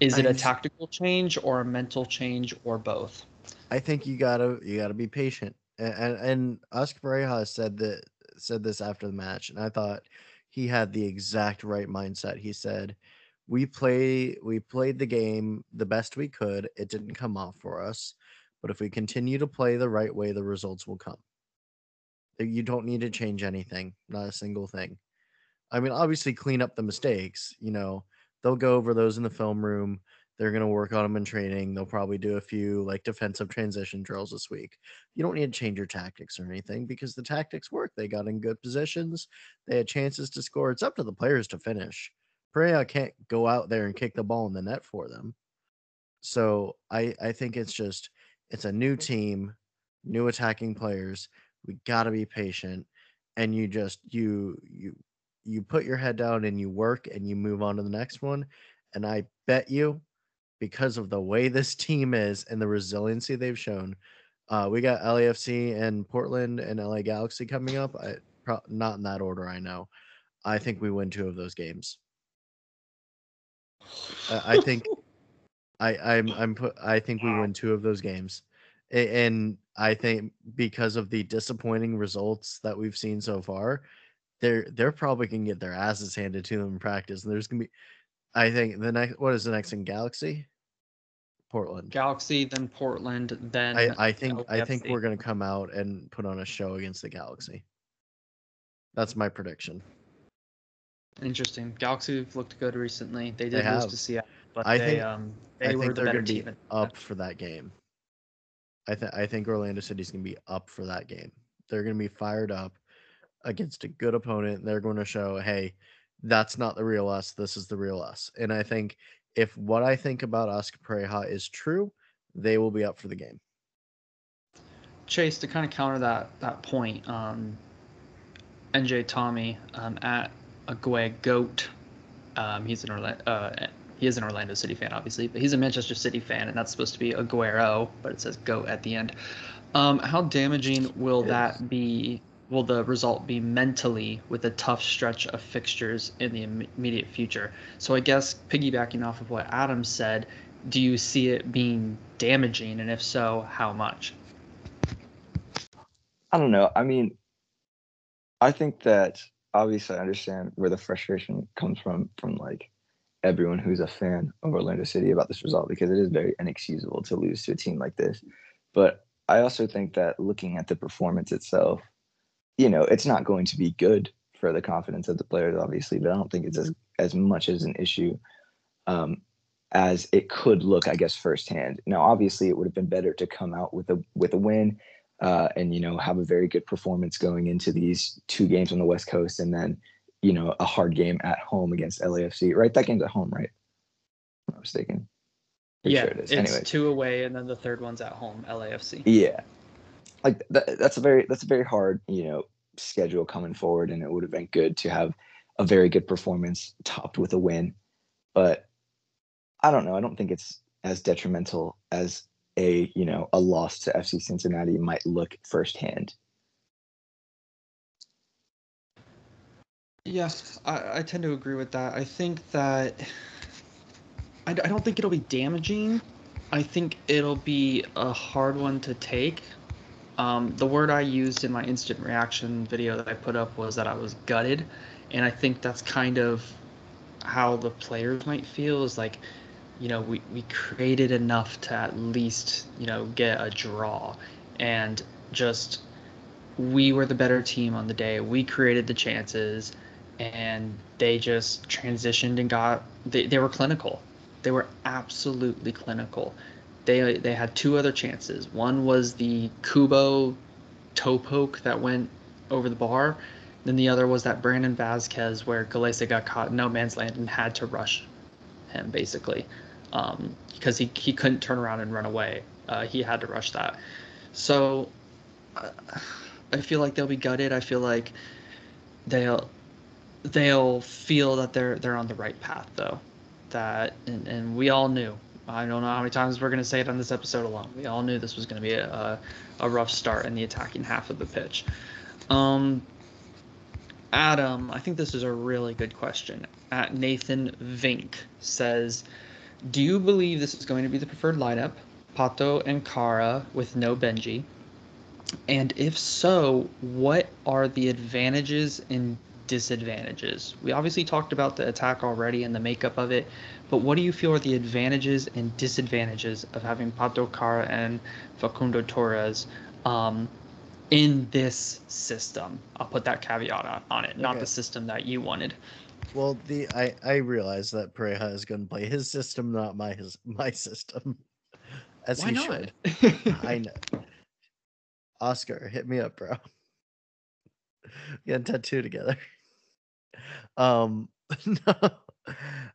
Is it a tactical change or a mental change or both? I think you gotta you gotta be patient. And and, and Pareja said that said this after the match, and I thought he had the exact right mindset. He said, "We play we played the game the best we could. It didn't come off for us, but if we continue to play the right way, the results will come." You don't need to change anything, not a single thing. I mean, obviously, clean up the mistakes. You know, they'll go over those in the film room. They're going to work on them in training. They'll probably do a few like defensive transition drills this week. You don't need to change your tactics or anything because the tactics work. They got in good positions. They had chances to score. It's up to the players to finish. Pareja can't go out there and kick the ball in the net for them. So I I think it's just it's a new team, new attacking players we got to be patient and you just you you you put your head down and you work and you move on to the next one and i bet you because of the way this team is and the resiliency they've shown uh, we got LAFC and Portland and LA Galaxy coming up. I, pro- not in that order, I know. I think we win two of those games. I, I think I I'm I'm put I think we win two of those games and I think because of the disappointing results that we've seen so far, they're they're probably gonna get their asses handed to them in practice. And there's gonna be, I think the next what is the next in Galaxy? Portland. Galaxy, then Portland, then I, I think LFC. I think we're gonna come out and put on a show against the Galaxy. That's my prediction. Interesting. Galaxy looked good recently. They did they lose to Seattle, but I they think, um they I were think the they're better gonna be team. up for that game. I think I think Orlando City's gonna be up for that game. They're gonna be fired up against a good opponent. They're going to show, hey, that's not the real us. This is the real us. And I think if what I think about Oscar Pareja is true, they will be up for the game. Chase, to kind of counter that that point, um, NJ Tommy um, at Ague Goat, um, he's an Orlando, uh, he is an Orlando City fan, obviously, but he's a Manchester City fan, and that's supposed to be Aguero, but it says "go" at the end. Um, how damaging will that be? Will the result be mentally with a tough stretch of fixtures in the immediate future? So I guess piggybacking off of what Adam said, do you see it being damaging, and if so, how much? I don't know. I mean, I think that obviously I understand where the frustration comes from from like everyone who's a fan of Orlando City about this result because it is very inexcusable to lose to a team like this. But I also think that looking at the performance itself, you know, it's not going to be good for the confidence of the players, obviously, but I don't think it's as as much as an issue um, as it could look, I guess, firsthand. Now, obviously, it would have been better to come out with a with a win uh, and you know have a very good performance going into these two games on the West Coast, and then you know a hard game at home against LAFC. Right, that game's at home, right? I'm not mistaken. Pretty yeah, sure it is. it's anyway. two away, and then the third one's at home, LAFC. Yeah, like that, that's a very that's a very hard you know schedule coming forward, and it would have been good to have a very good performance topped with a win. But I don't know. I don't think it's as detrimental as a you know a loss to FC Cincinnati might look firsthand. Yeah, I, I tend to agree with that. I think that I, I don't think it'll be damaging. I think it'll be a hard one to take. Um, the word I used in my instant reaction video that I put up was that I was gutted, and I think that's kind of how the players might feel. Is like you know, we, we created enough to at least, you know, get a draw. And just, we were the better team on the day. We created the chances, and they just transitioned and got, they, they were clinical. They were absolutely clinical. They, they had two other chances. One was the Kubo toe poke that went over the bar. Then the other was that Brandon Vazquez where Gallese got caught in no man's land and had to rush him basically um, because he, he couldn't turn around and run away. Uh, he had to rush that. So uh, I feel like they'll be gutted. I feel like they'll they'll feel that they're they're on the right path though. That and, and we all knew. I don't know how many times we're gonna say it on this episode alone. We all knew this was gonna be a, a, rough start in the attacking half of the pitch. Um, Adam, I think this is a really good question. At Nathan Vink says, do you believe this is going to be the preferred lineup? Pato and Kara with no Benji? And if so, what are the advantages and disadvantages? We obviously talked about the attack already and the makeup of it, but what do you feel are the advantages and disadvantages of having Pato Kara and Facundo Torres um, in this system? I'll put that caveat on, it, okay. not the system that you wanted. Well, the I I realize that Pareja is going to play his system, not my his my system, as Why he not? should. I know. Oscar, hit me up, bro. We got a tattoo together. Um, no.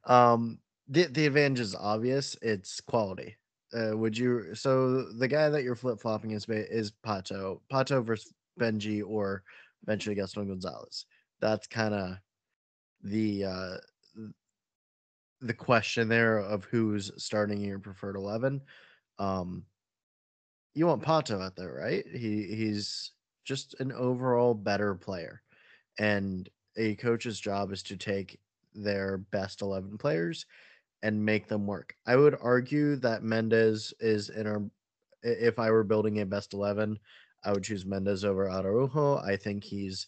Um, the the advantage is obvious. It's quality. Uh, would you? So the guy that you're flip flopping is is Pato, Pato versus Benji, or eventually Gaston Gonzalez. That's kind of the uh the question there of who's starting your preferred 11 um you want pato out there right he he's just an overall better player and a coach's job is to take their best 11 players and make them work i would argue that mendez is in our if i were building a best 11 i would choose mendez over araujo i think he's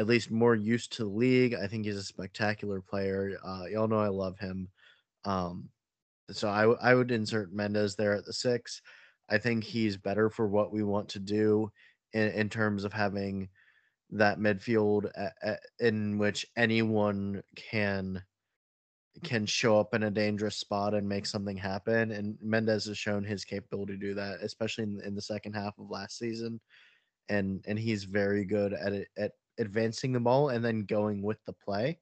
at least more used to the league. I think he's a spectacular player. Uh, y'all know I love him. Um, so I, would insert Mendez there at the six. I think he's better for what we want to do in, in terms of having that midfield a, a, in which anyone can can show up in a dangerous spot and make something happen. And Mendez has shown his capability to do that, especially in, in the second half of last season. And and he's very good at it at advancing the ball and then going with the play.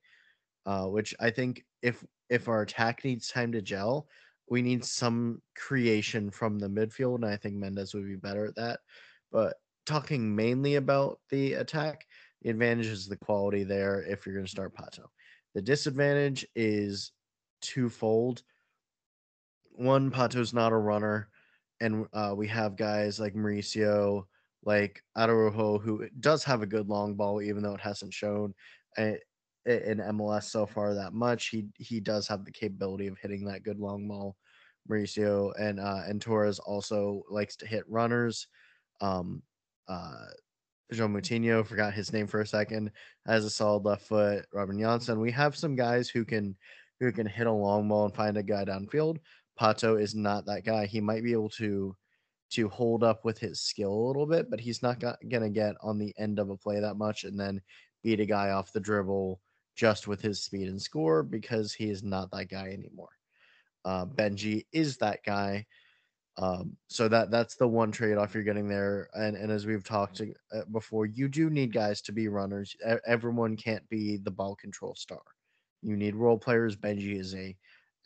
Uh, which I think if if our attack needs time to gel, we need some creation from the midfield, and I think Mendez would be better at that. But talking mainly about the attack, the advantage is the quality there if you're going to start Pato. The disadvantage is twofold. One, Pato's not a runner, and uh, we have guys like Mauricio like Araujo, who does have a good long ball, even though it hasn't shown in MLS so far that much. He he does have the capability of hitting that good long ball. Mauricio and uh, and Torres also likes to hit runners. Um, uh, João Moutinho, forgot his name for a second, has a solid left foot. Robin Jansson. We have some guys who can who can hit a long ball and find a guy downfield. Pato is not that guy. He might be able to to hold up with his skill a little bit, but he's not to get on the end of a play that much and then beat a guy off the dribble just with his speed and score because he is not that guy anymore. Uh, Benji is that guy. Um, so that that's the one trade-off you're getting there. And and as we've talked uh, before, you do need guys to be runners. Everyone can't be the ball control star. You need role players. Benji is a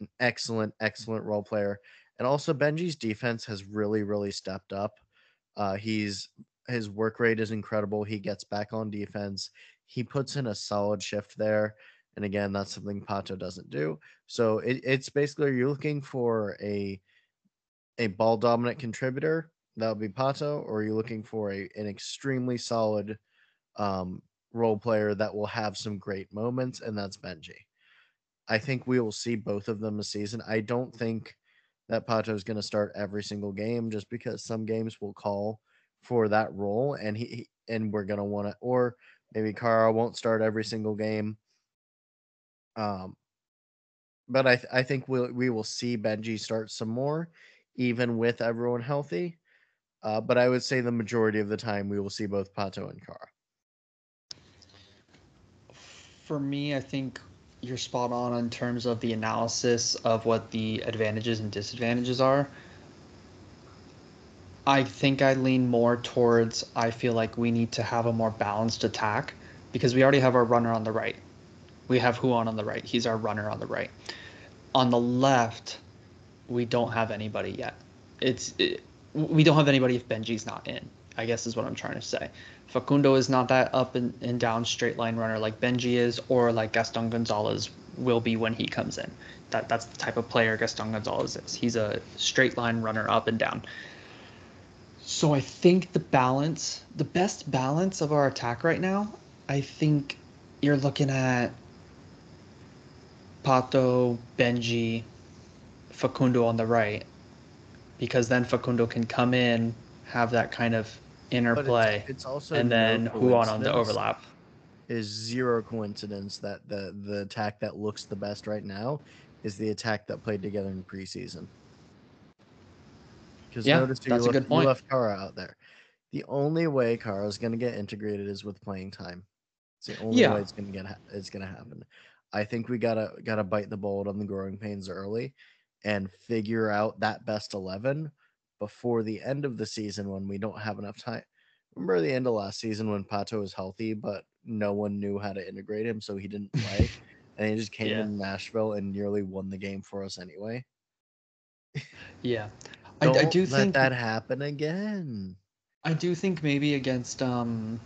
an excellent, excellent role player. And also Benji's defense has really, really stepped up. Uh, he's his work rate is incredible. He gets back on defense. He puts in a solid shift there. And again, that's something Pato doesn't do. So it, it's basically you're looking for a a ball dominant contributor, that would be Pato, or are you're looking for a an extremely solid um, role player that will have some great moments, and that's Benji. I think we will see both of them a season. I don't think that Pato is going to start every single game just because some games will call for that role, and he and we're going to want to, or maybe Kara won't start every single game. Um, but I th- I think we'll we will see Benji start some more, even with everyone healthy. Uh, but I would say the majority of the time we will see both Pato and Kara. For me, I think you're spot on in terms of the analysis of what the advantages and disadvantages are. I think I lean more towards I feel like we need to have a more balanced attack because we already have our runner on the right. We have Ruan on the right. He's our runner on the right. On the left, we don't have anybody yet. It's it, we don't have anybody if Benji's not in. I guess is what I'm trying to say. Facundo is not that up and, and down straight line runner like Benji is, or like Gaston Gonzalez will be when he comes in. That that's the type of player Gaston Gonzalez is. He's a straight line runner up and down. So I think the balance, the best balance of our attack right now, I think you're looking at Pato, Benji, Facundo on the right, because then Facundo can come in, have that kind of interplay. It's, it's, also and then no Ruan on the overlap. Is zero coincidence that the the attack that looks the best right now is the attack that played together in preseason. Because yeah, notice that's you left, a good point. You left Kara out there. The only way Kara is going to get integrated is with playing time. It's the only yeah. way it's going to get it's going to happen. I think we gotta gotta bite the bullet on the growing pains early, and figure out that best eleven before the end of the season when we don't have enough time. Remember the end of last season when Pato was healthy, but no one knew how to integrate him, so he didn't play, and he just came Yeah. in Nashville and nearly won the game for us anyway. Yeah, I, I do let think that happen again. I do think maybe against um,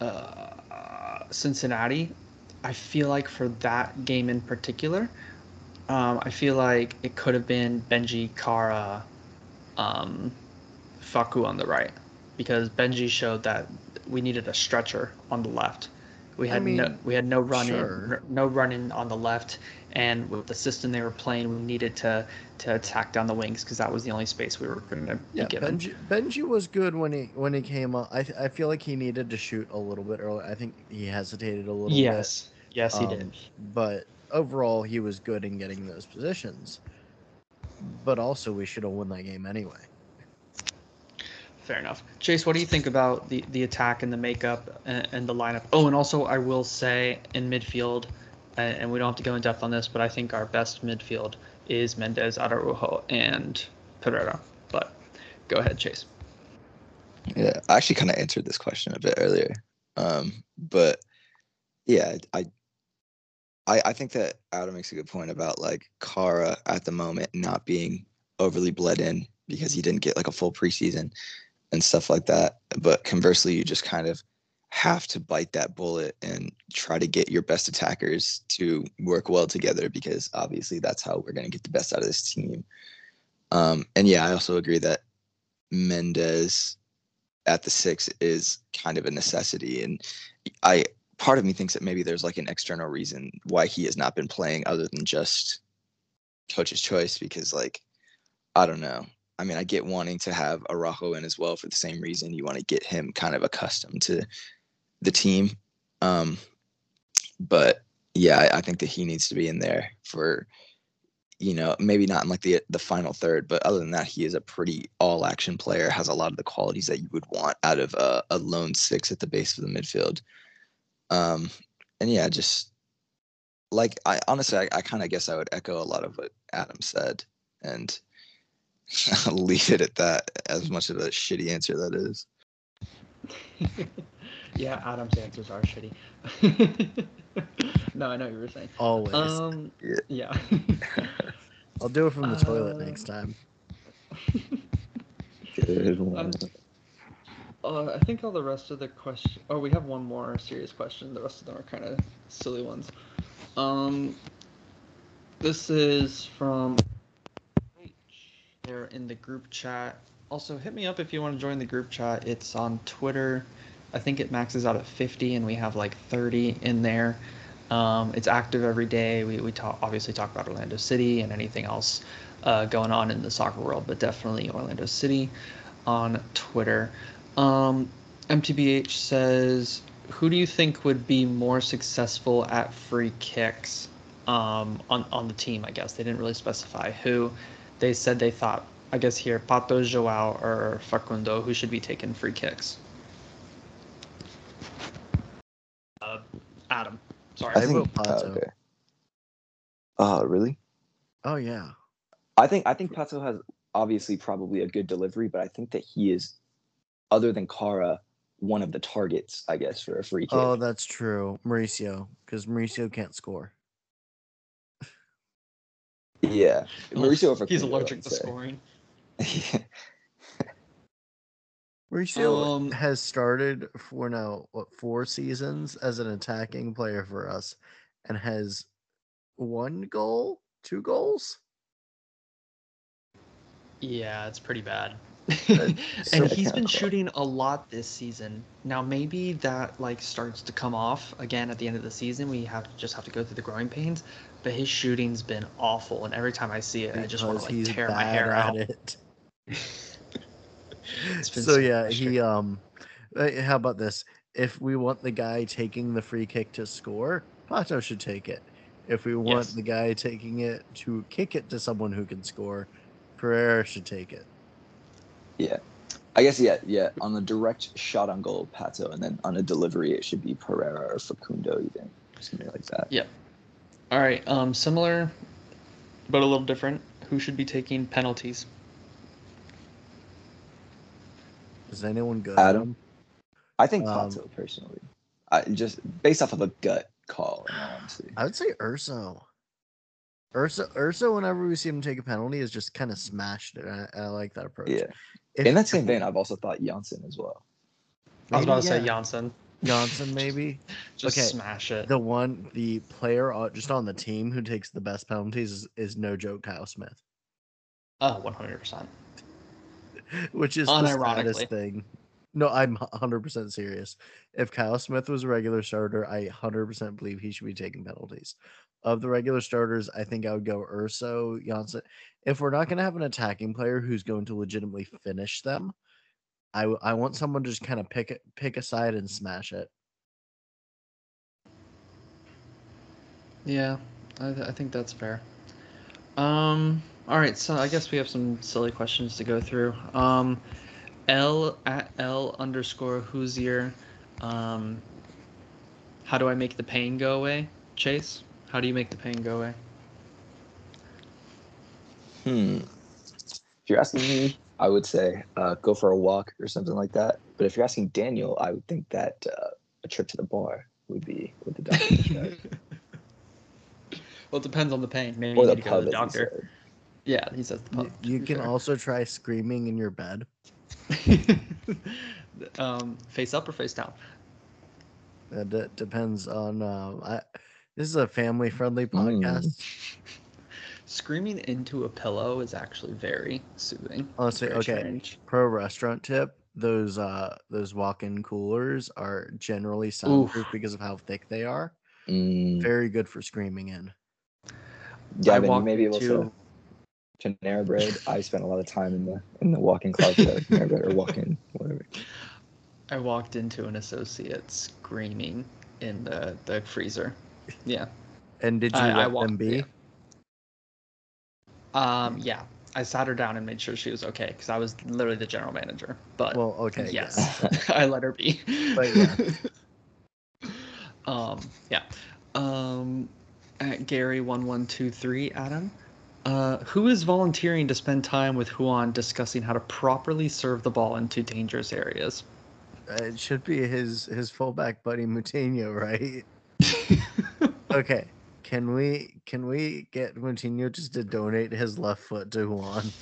uh, Cincinnati, I feel like for that game in particular, um, I feel like it could have been Benji, Kara, um, Faku on the right, because Benji showed that we needed a stretcher on the left. We I had no we had no run sure. in no run in on the left, and with the system they were playing, we needed to to attack down the wings because that was the only space we were going to be given. Benji, Benji was good when he when he came up. I I feel like he needed to shoot a little bit early. I think he hesitated a little bit. Yes, yes, he Um, did. But overall, he was good in getting those positions. But also, we should have won that game anyway. Fair enough. Chase, what do you think about the, the attack and the makeup and, and the lineup? Oh, and also I will say in midfield, and, and we don't have to go in depth on this, but I think our best midfield is Mendez, Araujo, and Pereira. But go ahead, Chase. Yeah, I actually kind of answered this question a bit earlier. Um, but yeah, I, I I think that Adam makes a good point about like Kara at the moment not being overly bled in because he didn't get like a full preseason and stuff like that. But conversely, you just kind of have to bite that bullet and try to get your best attackers to work well together because obviously that's how we're going to get the best out of this team. Um, and yeah, I also agree that Mendez at the six is kind of a necessity. And I part of me thinks that maybe there's like an external reason why he has not been playing other than just coach's choice because like I don't know. I mean, I get wanting to have Araujo in as well for the same reason. You want to get him kind of accustomed to the team. Um, but yeah, I, I think that he needs to be in there for, you know, maybe not in like the the final third, but other than that, he is a pretty all action player. Has a lot of the qualities that you would want out of a, a lone six at the base of the midfield. Um, and yeah, just like I honestly, I, I kind of guess I would echo a lot of what Adam said, and I'll leave it at that. As much of a shitty answer that is. yeah, Adam's answers are shitty. no, I know what you were saying. Always. Um, Yeah. yeah. I'll do it from the toilet uh, next time. Good one. Um, Uh, I think all the rest of the question. Oh, we have one more serious question. The rest of them are kind of silly ones. Um, this is from. H they're in the group chat. Also, hit me up if you want to join the group chat. It's on Twitter. I think it maxes out at 50, and we have like 30 in there. Um, it's active every day. We, we talk obviously talk about Orlando City and anything else uh, going on in the soccer world, but definitely Orlando City on Twitter. Um, MTBH says, "Who do you think would be more successful at free kicks um, on on the team?" I guess they didn't really specify who. They said they thought, I guess here, Pato, Joao, or Facundo, who should be taking free kicks. Uh, Adam, sorry. I I vote think. uh, Pato. okay. Uh, really? Oh yeah. I think I think Pato has obviously probably a good delivery, but I think that he is, other than Kara, one of the targets, I guess, for a free kick. Oh, that's true. Mauricio, because Mauricio can't score. yeah, Mauricio. He's Facundo, allergic to say. scoring. Mauricio Um, has started for now what four seasons as an attacking player for us, and has one goal, two goals. Yeah, it's pretty bad. and he's been shooting a lot this season. Now maybe that like starts to come off again at the end of the season. We have to just have to go through the growing pains. But his shooting's been awful, and every time I see it, I just want to like tear my hair out. it. So so yeah, he um. uh, How about this? If we want the guy taking the free kick to score, Pato should take it. If we want Yes. the guy taking it to kick it to someone who can score, Pereira should take it. Yeah. I guess yeah, yeah. On the direct shot on goal, Pato, and then on a delivery, it should be Pereira or Facundo, even something like that. Yeah. All right. Um, similar, but a little different. Who should be taking penalties? Is anyone good? at Adam? them? I think Um, Pato personally, I just based off of a gut call. In all honesty. I would say Urso. Urso, Ursa, Whenever we see him take a penalty, is just kind of smashed it. and I, I like that approach. Yeah. If- In that same we- vein, I've also thought Jansson as well. I was about to say yeah, Jansson. Johnson, maybe Just Okay, smash it. the one, the player just on the team who takes the best penalties is, is no joke Kyle Smith, Oh, 100%. which is the Unironically. saddest thing. No, I'm 100% serious. If Kyle Smith was a regular starter, I 100% believe he should be taking penalties. Of the regular starters, I think I would go Urso, Jansson. If we're not going to have an attacking player who's going to legitimately finish them, I, I want someone to just kind of pick it, pick a side and smash it. Yeah, I, th- I think that's fair. Um, all right, so I guess we have some silly questions to go through. Um, L at L underscore Hoosier. Um, how do I make the pain go away? Chase, how do you make the pain go away? Hmm. If you're asking me, I would say uh, go for a walk or something like that. But if you're asking Daniel, I would think that uh, a trip to the bar would be what the doctor prescribed. well, it depends on the pain. Maybe or you the need to go to pub, the as he Yeah, he says the You, pub. to you can fair. also try screaming in your bed. um, face up or face down? That d- depends on. Um, I, this is a family-friendly Mm. podcast. Screaming into a pillow is actually very soothing. Honestly, Very okay. strange. Pro restaurant tip: those uh those walk-in coolers are generally soundproof because of how thick they are. Mm, Very good for screaming in. Gavin, you walked may be able into- to Panera Bread. I spent a lot of time in the in the walk-in closet at Panera Bread or walk-in whatever. I walked into an associate screaming in the, the freezer. Yeah. And did you I- I let them be? yeah. Um. Yeah. I sat her down and made sure she was okay because I was literally the general manager. But Well, okay. yeah. yes, I let her be. But yeah. um. Yeah. Um. At Gary one one two three. Adam. Uh, who is volunteering to spend time with Ruan discussing how to properly serve the ball into dangerous areas? Uh, It should be his his fullback buddy Moutinho, right? Okay. Can we can we get Moutinho just to donate his left foot to Ruan?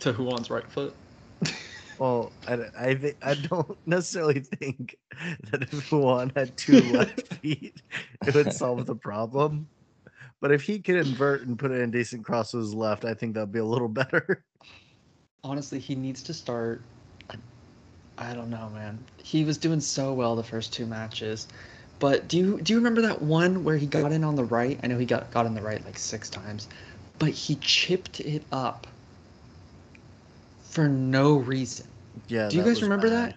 to Ruan's right foot. Well, I, I, thi- I don't necessarily think that if Ruan had two left feet, it would solve the problem. But if he could invert and put it in decent cross with his left, I think that'd be a little better. honestly, he needs to start. I- don't know, man. He was doing so well the first two matches, but do you do you remember that one where he got in on the right? I know he got got in the right like six times, but he chipped it up for no reason. Yeah. do you guys remember bad. that?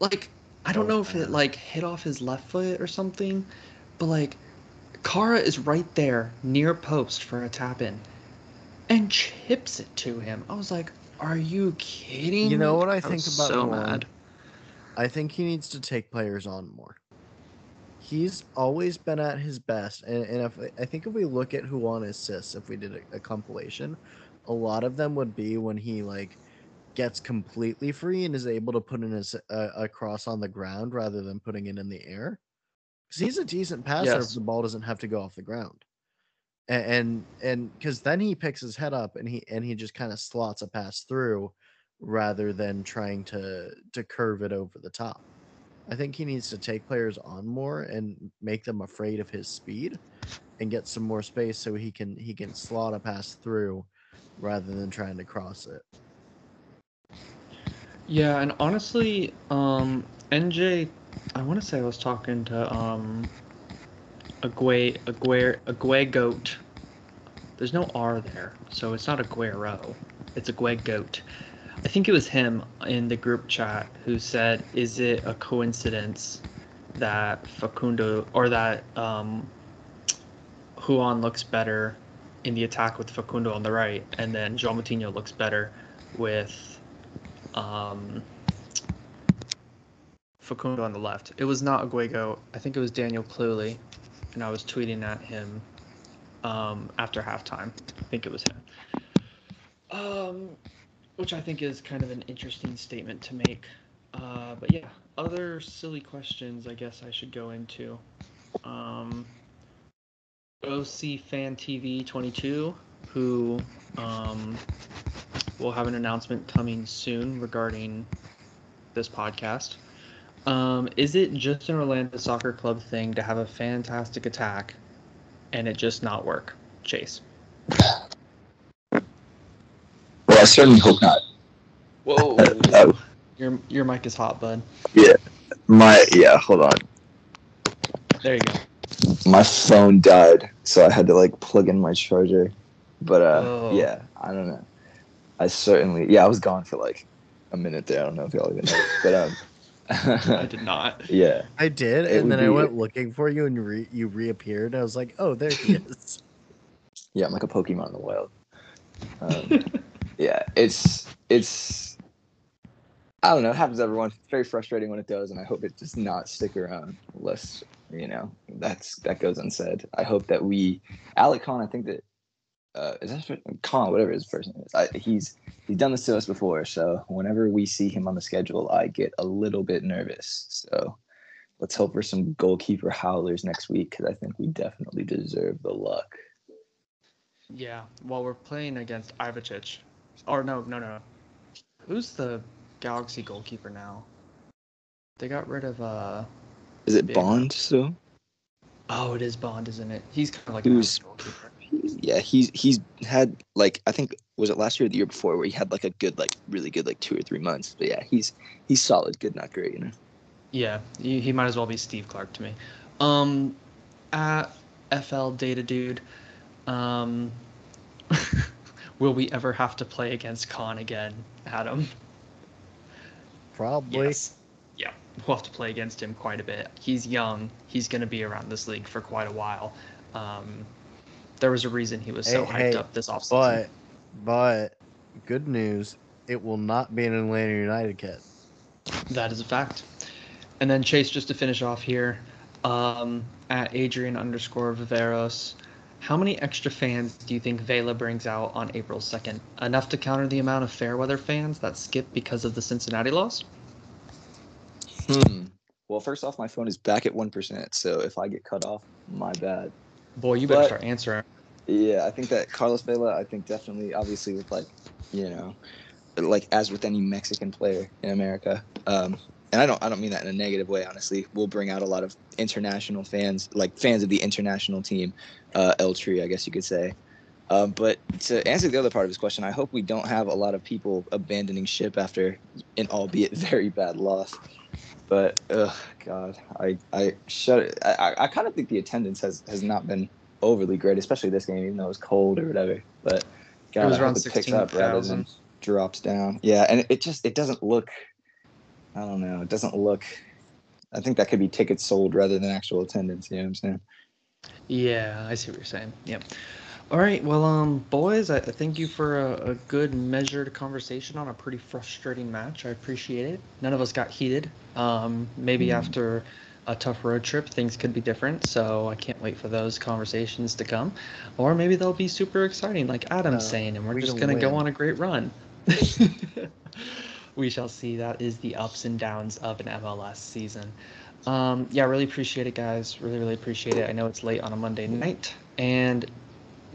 Like, I don't That know if it like hit off his left foot or something, but like, Kara is right there near post for a tap in, and chips it to him. I was like, "Are you kidding?" You know what I was think about so Ruan? mad. I think he needs to take players on more. He's always been at his best, and, and if I think if we look at who won assists, if we did a, a compilation, a lot of them would be when he like gets completely free and is able to put in uh, a cross on the ground rather than putting it in the air. Because he's a decent passer Yes. if the ball doesn't have to go off the ground, and and because then he picks his head up and he and he just kind of slots a pass through rather than trying to to curve it over the top. I think he needs to take players on more and make them afraid of his speed and get some more space so he can he can slot a pass through rather than trying to cross it. Yeah, and honestly, um, NJ, I want to say I was talking to um, Ague, Ague, Ague Goat. There's no R there, so it's not Aguero. It's Ague Goat. I think it was him in the group chat who said, "Is it a coincidence that Facundo or that um, Ruan looks better in the attack with Facundo on the right, and then João Moutinho looks better with um, Facundo on the left. It was not Aguego. I think it was Daniel Cluley, and I was tweeting at him um, after halftime. I think it was him. Um, which I think is kind of an interesting statement to make. Uh, but yeah, other silly questions I guess I should go into. Um, OC Fan TV 22, who um, will have an announcement coming soon regarding this podcast. Um, is it just an Orlando Soccer Club thing to have a fantastic attack and it just not work? Chase. Well, I certainly hope not. Whoa. Uh, Your your mic is hot, bud. Yeah. My yeah, hold on. There you go. My phone died, so I had to like plug in my charger. But uh, Oh. yeah, I don't know. I certainly yeah, I was gone for like a minute there. I don't know if y'all even know, but um, I did not. yeah, I did, It and would then I went looking for you and you, re- you reappeared. I was like, "Oh, there he is." yeah, I'm like a Pokemon in the wild. Um, yeah, it's it's. I don't know. It happens to everyone. It's very frustrating when it does, and I hope it does not stick around. Unless you know that's that goes unsaid. I hope that we, Alec Kann. I think that uh, is that Kann, whatever his first name is. I, he's he's done this to us before. So whenever we see him on the schedule, I get a little bit nervous. So let's hope for some goalkeeper howlers next week because I think we definitely deserve the luck. Yeah. While we're playing against Ivicic. Or no, no, no. Who's the Galaxy goalkeeper now? They got rid of uh Is it Bond still? oh it is Bond, isn't it? He's kind of like an goalkeeper. He's- Yeah, he's he's had like I think was it last year or the year before where he had like a good like really good like two or three months. But yeah, he's he's solid, good, not great, you know. Yeah, he, he might as well be Steve Clark to me. Um, at FL Data Dude, um, will we ever have to play against Kann again, Adam? Probably. Yes. Yeah, we'll have to play against him quite a bit. He's young. He's going to be around this league for quite a while. Um, there was a reason he was so Hey, hyped hey, up this offseason. But but good news, it will not be an Atlanta United kit. That is a fact. And then Chase, just to finish off here, um, at Adrian underscore Viveros, how many extra fans do you think Vela brings out on April 2nd? Enough to counter the amount of Fairweather fans that skip because of the Cincinnati loss? Hmm. Well, first off, my phone is back at one percent, so if I get cut off, my bad. Boy, you better But- start answering. Yeah, I think that Carlos Vela, I think definitely, obviously, with like, you know, like as with any Mexican player in America, um, and I don't, I don't mean that in a negative way. Honestly, we'll bring out a lot of international fans, like fans of the international team, uh, El Tri, I guess you could say. Um, but to answer the other part of his question, I hope we don't have a lot of people abandoning ship after an albeit very bad loss. But ugh, God, I I shut. I I- kind of think the attendance has has not been overly great, especially this game, even though it was cold or whatever. But God, was I around it picks up rather 16,000. than drops down. Yeah, and it just it doesn't look. I don't know. It doesn't look. I think that could be tickets sold rather than actual attendance. You know what I'm saying? Yeah, I see what you're saying. Yep. All right, well, um, boys, I, I thank you for a, a good measured conversation on a pretty frustrating match. I appreciate it. None of us got heated. Um, maybe Mm. after a tough road trip, things could be different. So I can't wait for those conversations to come, or maybe they'll be super exciting, like Adam's No, saying, and we're we just gonna gonna go on a great run. we shall see. That is the ups and downs of an MLS season. Um, yeah, really appreciate it, guys. Really, really appreciate it. I know it's late on a Monday night. And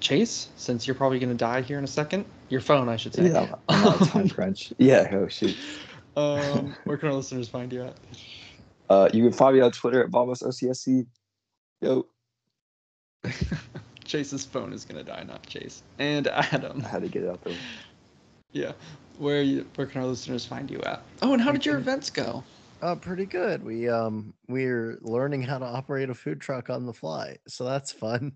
Chase, since you're probably going to die here in a second, your phone, I should say. Yeah, I'm on time crunch. Yeah. Oh shoot. Um, where can our listeners find you at? Uh, you can find me on Twitter at Bombos OCSC. Yo, Chase's phone is going to die, not Chase. And Adam. I had to get it out there. Yeah. Where you? Where can our listeners find you at? Oh, and how did your events go? Uh, pretty good. We um we're learning how to operate a food truck on the fly, so that's fun.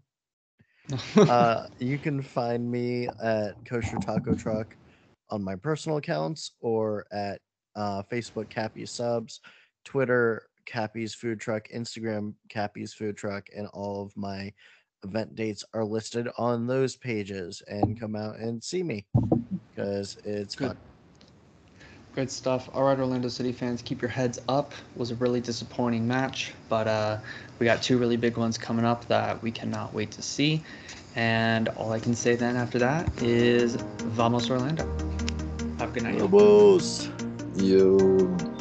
uh, you can find me at Kosher Taco Truck on my personal accounts or at uh, Facebook Cappy's Subs, Twitter Cappy's Food Truck, Instagram Cappy's Food Truck, and all of my event dates are listed on those pages. And come out and see me because it's Good. fun. Good stuff. All right, Orlando City fans, keep your heads up. It was a really disappointing match, but uh, we got two really big ones coming up that we cannot wait to see. And all I can say then after that is Vamos Orlando. Have a good night. y'all. Lobos.